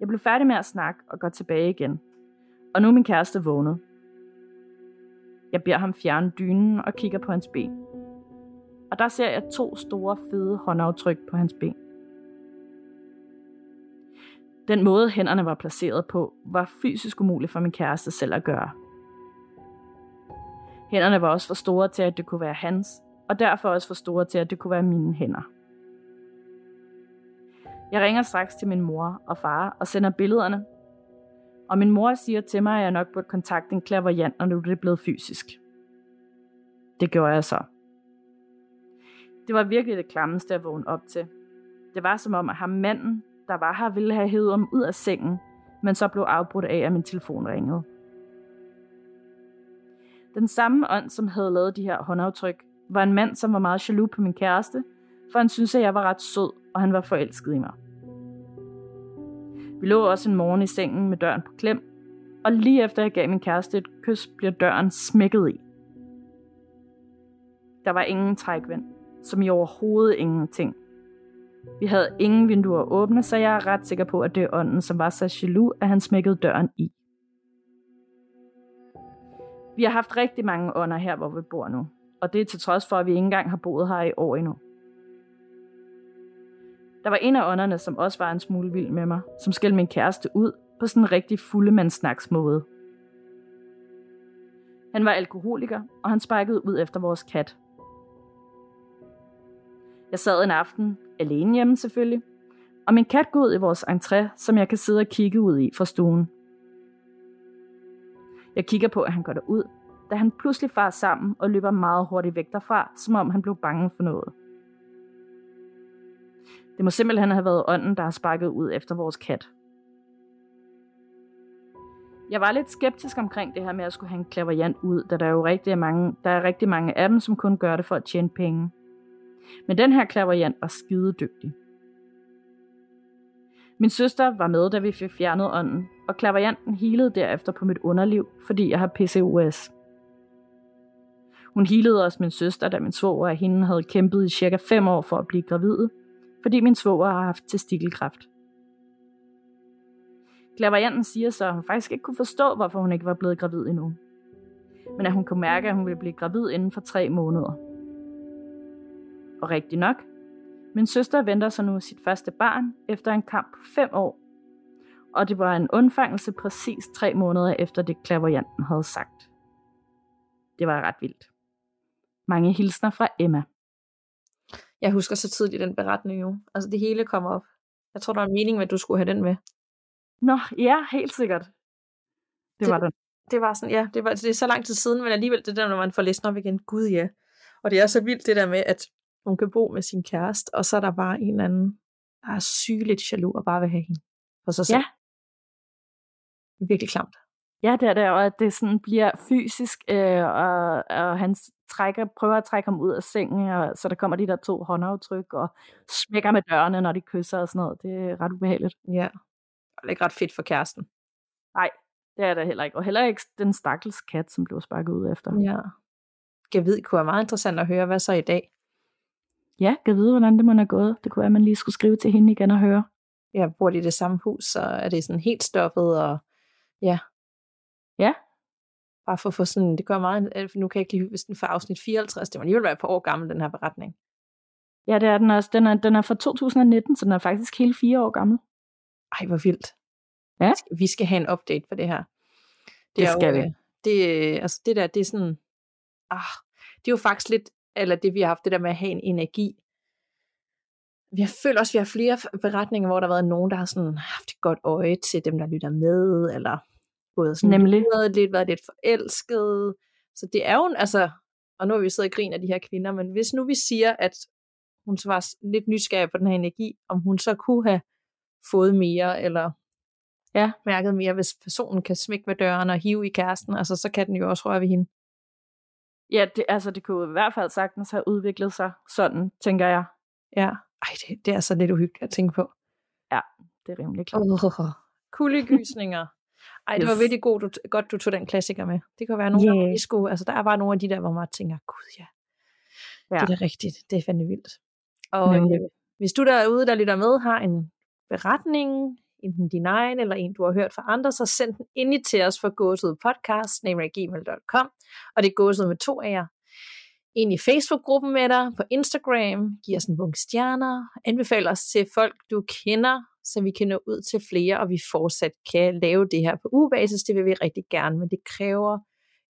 Jeg blev færdig med at snakke og går tilbage igen. Og nu er min kæreste vågnet. Jeg beder ham fjerne dynen og kigger på hans ben. Og der ser jeg to store, fede håndaftryk på hans ben. Den måde hænderne var placeret på, var fysisk umuligt for min kæreste selv at gøre. Hænderne var også for store til, at det kunne være hans, og derfor også for store til, at det kunne være mine hænder. Jeg ringer straks til min mor og far og sender billederne. Og min mor siger til mig, at jeg nok burde kontakte en klaverjant, når nu det er blevet fysisk. Det gjorde jeg så. Det var virkelig det klammeste at vågne op til. Det var som om, at ham manden, der var her, ville have hævet ham ud af sengen, men så blev afbrudt af, at min telefon ringede. Den samme ånd, som havde lavet de her håndaftryk, var en mand, som var meget jaloux på min kæreste, for han syntes, at jeg var ret sød, og han var forelsket i mig. Vi lå også en morgen i sengen med døren på klem, og lige efter jeg gav min kæreste et kys, bliver døren smækket i. Der var ingen trækvind, som i overhovedet ingenting. Vi havde ingen vinduer åbne, så jeg er ret sikker på, at det er ånden, som var så jaloux, at han smækkede døren i. Vi har haft rigtig mange ånder her, hvor vi bor nu, og det er til trods for, at vi ikke engang har boet her i år endnu. Der var en af ånderne, som også var en smule vild med mig, som skældte min kæreste ud på sådan en rigtig fuldemandssnaksmåde. Han var alkoholiker, og han sparkede ud efter vores kat. Jeg sad en aften, alene hjemme selvfølgelig, og min kat går ud i vores entré, som jeg kan sidde og kigge ud i fra stuen. Jeg kigger på, at han går derud, da han pludselig farer sammen og løber meget hurtigt væk derfra, som om han blev bange for noget. Det må simpelthen have været ånden, der har sparket ud efter vores kat. Jeg var lidt skeptisk omkring det her med at skulle have en klaverjant ud, da der er jo rigtig mange, der er rigtig mange af dem, som kun gør det for at tjene penge. Men den her klaverjant var skide dygtig. Min søster var med, da vi fik fjernet ånden, og klaverjanten hilede derefter på mit underliv, fordi jeg har PCOS. Hun hilede også min søster, da min svoger og hende havde kæmpet i cirka 5 år for at blive gravide, fordi min svoger har haft testikelkræft. Klaverjanten siger så, at hun faktisk ikke kunne forstå, hvorfor hun ikke var blevet gravid endnu. Men at hun kunne mærke, at hun ville blive gravid inden for tre måneder. Og rigtig nok, min søster venter sig nu sit første barn efter en kamp på fem år. Og det var en undfangelse præcis tre måneder efter det klaverjanten havde sagt. Det var ret vildt. Mange hilsner fra Emma. Jeg husker så tidligt den beretning jo. Altså det hele kommer op. Jeg tror, der var en mening med, at du skulle have den med. Nå, ja, helt sikkert. Det, det var det. Det var sådan, ja, det, var, det er så lang tid siden, men alligevel det der, når man får læst op igen. Gud ja. Og det er så vildt det der med, at hun kan bo med sin kæreste, og så er der bare en eller anden, der er sygeligt jaloux og bare vil have hende for sig selv. Ja. Det er virkelig klamt. Ja, det er det, og at det sådan bliver fysisk, øh, og, og han trækker, prøver at trække ham ud af sengen, og så der kommer de der to håndaftryk, og smækker med dørene, når de kysser og sådan noget. Det er ret ubehageligt. Ja. Det er ikke ret fedt for kæresten. Nej, det er det heller ikke. Og heller ikke den stakkels kat, som blev sparket ud efter. Ja. Jeg ved, kunne være meget interessant at høre, hvad så i dag? Ja, jeg ved, hvordan det må have gået. Det kunne være, at man lige skulle skrive til hende igen og høre. Ja, bor de i det samme hus, så er det sådan helt stoppet, og ja. Ja. Bare for at få sådan, det gør meget, øh, nu kan jeg ikke lige hvis den for afsnit 54, det må alligevel være et par år gammel, den her beretning. Ja, det er den også. Den er, den er fra 2019, så den er faktisk hele fire år gammel. Ej, hvor vildt. Ja. Vi skal have en update for det her. Det, det skal jo, vi. Det, altså det der, det er sådan, ah, det er jo faktisk lidt, eller det vi har haft, det der med at have en energi. Vi har følt også, at vi har flere beretninger, hvor der har været nogen, der har sådan haft et godt øje til dem, der lytter med, eller både sådan Nemlig. lidt, været lidt forelsket. Så det er jo, altså, og nu har vi siddet og griner af de her kvinder, men hvis nu vi siger, at hun så var lidt nysgerrig på den her energi, om hun så kunne have fået mere, eller ja. mærket mere, hvis personen kan smække med døren og hive i kæresten, altså så kan den jo også røre ved hende. Ja, det, altså det kunne i hvert fald sagtens have udviklet sig sådan, tænker jeg. Ja, ej, det, det er så lidt uhyggeligt at tænke på. Ja, det er rimelig klart. Oh, kuldegysninger. Ej, det var virkelig god, du, godt, du tog den klassiker med. Det kan være nogle yeah. gange, skulle, altså der er bare nogle af de der, hvor man tænker, gud ja, ja. det er rigtigt, det er fandme vildt. Og øh, hvis du derude, der lytter med, har en beretning, enten din egen, eller en, du har hørt fra andre, så send den ind til os for gåsud podcast, og det er gåsud med to af jer. Ind i Facebook-gruppen med dig, på Instagram, giv os en bunke stjerner, anbefal os til folk, du kender, så vi kan nå ud til flere, og vi fortsat kan lave det her på ugebasis. Det vil vi rigtig gerne, men det kræver,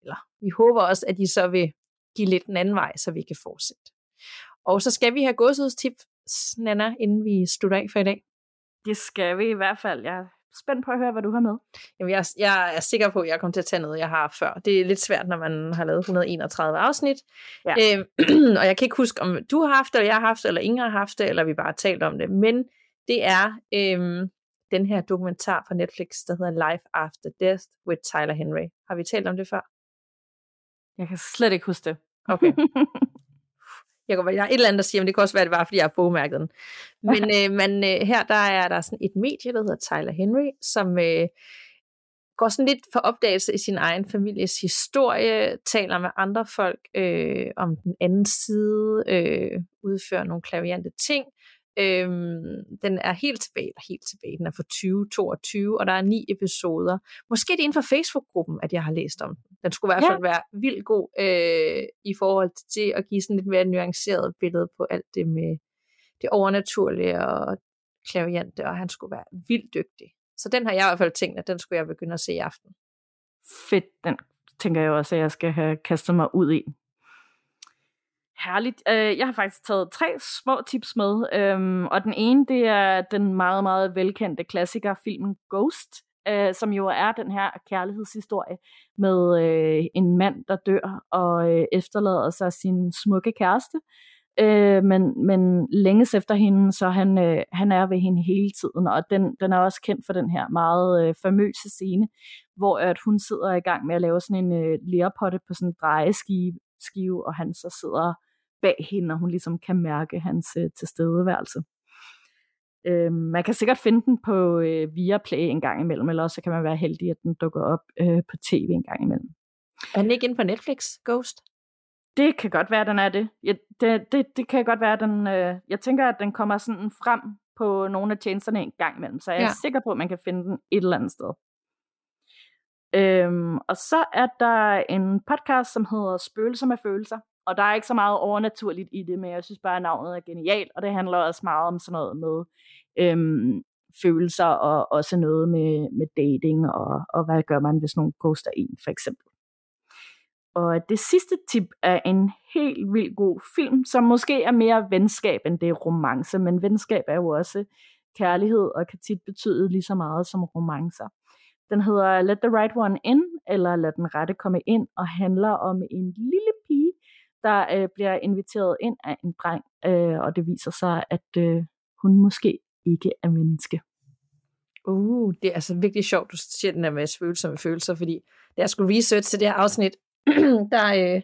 eller vi håber også, at I så vil give lidt en anden vej, så vi kan fortsætte. Og så skal vi have gåsudstips, Nana, inden vi slutter af for i dag. Det skal vi i hvert fald. Jeg spændt på at høre, hvad du har med. Jamen, jeg, jeg er sikker på, at jeg kommer til at tage noget, jeg har før. Det er lidt svært, når man har lavet 131 afsnit. Ja. Øhm, og jeg kan ikke huske, om du har haft det, eller jeg har haft det, eller ingen har haft det, eller vi bare har talt om det. Men det er øhm, den her dokumentar fra Netflix, der hedder Life After Death with Tyler Henry. Har vi talt om det før? Jeg kan slet ikke huske det. Okay. Jeg, kan, jeg er et eller andet, der siger, men det kan også være, at det var, fordi jeg har bogmærket den. Men øh, man, øh, her der er der sådan et medie, der hedder Tyler Henry, som øh, går sådan lidt for opdagelse i sin egen families historie, taler med andre folk øh, om den anden side, øh, udfører nogle klaviante ting, Øhm, den er helt tilbage, eller helt tilbage, den er fra 2022, og der er ni episoder. Måske det er inden for Facebook-gruppen, at jeg har læst om den. Den skulle i hvert fald ja. være vildt god øh, i forhold til at give sådan lidt mere nuanceret billede på alt det med det overnaturlige og klaviante, og han skulle være vildt dygtig. Så den har jeg i hvert fald tænkt, at den skulle jeg begynde at se i aften. Fedt, den tænker jeg også, at jeg skal have kastet mig ud i. Herligt. Øh, jeg har faktisk taget tre små tips med, øhm, og den ene, det er den meget, meget velkendte klassiker, filmen Ghost, øh, som jo er den her kærlighedshistorie med øh, en mand, der dør og øh, efterlader sig sin smukke kæreste, øh, men, men længes efter hende, så han, øh, han er ved hende hele tiden, og den, den er også kendt for den her meget famøse scene, hvor at hun sidder i gang med at lave sådan en lærpotte på sådan en drejeskive, skive, og han så sidder bag hende, og hun ligesom kan mærke hans øh, tilstedeværelse. Øh, man kan sikkert finde den på øh, Viaplay en gang imellem, eller også så kan man være heldig, at den dukker op øh, på tv en gang imellem. Er den ikke inde på Netflix, Ghost? Det kan godt være, at den er det. Ja, det, det, det kan godt være, at den... Øh, jeg tænker, at den kommer sådan frem på nogle af tjenesterne en gang imellem, så jeg ja. er sikker på, at man kan finde den et eller andet sted. Øhm, og så er der en podcast, som hedder Spøgelser med følelser, og der er ikke så meget overnaturligt i det, men jeg synes bare, at navnet er genialt, og det handler også meget om sådan noget med øhm, følelser, og også noget med, med dating, og, og hvad gør man, hvis nogen ghoster en, for eksempel. Og det sidste tip er en helt vildt god film, som måske er mere venskab, end det er romance, men venskab er jo også kærlighed, og kan tit betyde lige så meget som romancer. Den hedder Let the Right One In, eller Lad den rette komme ind, og handler om en lille pige, der øh, bliver inviteret ind af en dreng, øh, og det viser sig, at øh, hun måske ikke er menneske. Uh, det er altså virkelig sjovt, du siger den der med følelser følelser, fordi da jeg skulle research til det her afsnit, der, øh,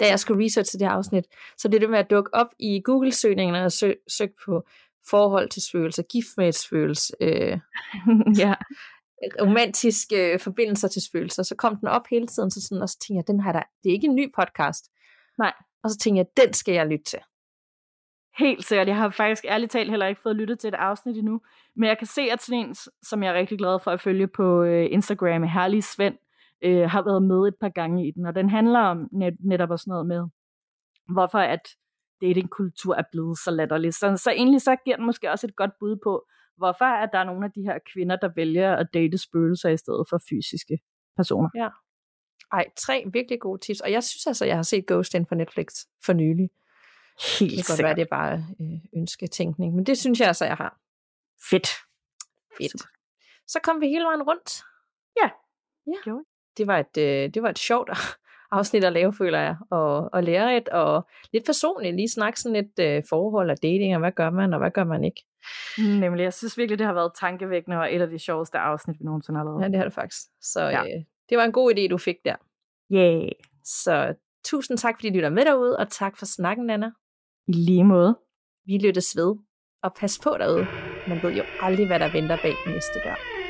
da jeg skulle research til det her afsnit, så blev det med at dukke op i Google-søgningerne og søg, søg på forhold til følelser, gift med følelse, øh, ja romantiske forbindelser til følelser, så kom den op hele tiden, så, sådan, og så tænkte jeg, den her der, det er ikke en ny podcast. Nej. Og så tænkte jeg, den skal jeg lytte til. Helt sikkert. Jeg har faktisk ærligt talt heller ikke fået lyttet til et afsnit endnu. Men jeg kan se, at sådan en, som jeg er rigtig glad for at følge på øh, Instagram, Herlig Svend, øh, har været med et par gange i den. Og den handler om net, netop også noget med, hvorfor at datingkultur er blevet så latterlig. Så, så egentlig så giver den måske også et godt bud på, hvorfor er der nogle af de her kvinder, der vælger at date spøgelser i stedet for fysiske personer. Ja. Ej, tre virkelig gode tips. Og jeg synes altså, jeg har set Ghost in på Netflix for nylig. Helt det kan godt være, det er bare øh, ønsketænkning, men det synes jeg altså, jeg har. Fedt. Fedt. Så kom vi hele vejen rundt. Ja, ja. Det var et, øh, det var et sjovt afsnit at lave, føler jeg, og, og lære et, og lidt personligt, lige snakke sådan lidt øh, forhold og dating, og hvad gør man, og hvad gør man ikke. Mm, nemlig, jeg synes virkelig, det har været tankevækkende, og et af de sjoveste afsnit, vi nogensinde har lavet. Ja, det har det faktisk. Så ja. øh, det var en god idé, du fik der. Yeah. Så tusind tak, fordi du er med derude, og tak for snakken, Anna. I lige måde. Vi lyttes ved, og pas på derude. Man ved jo aldrig, hvad der venter bag næste dør.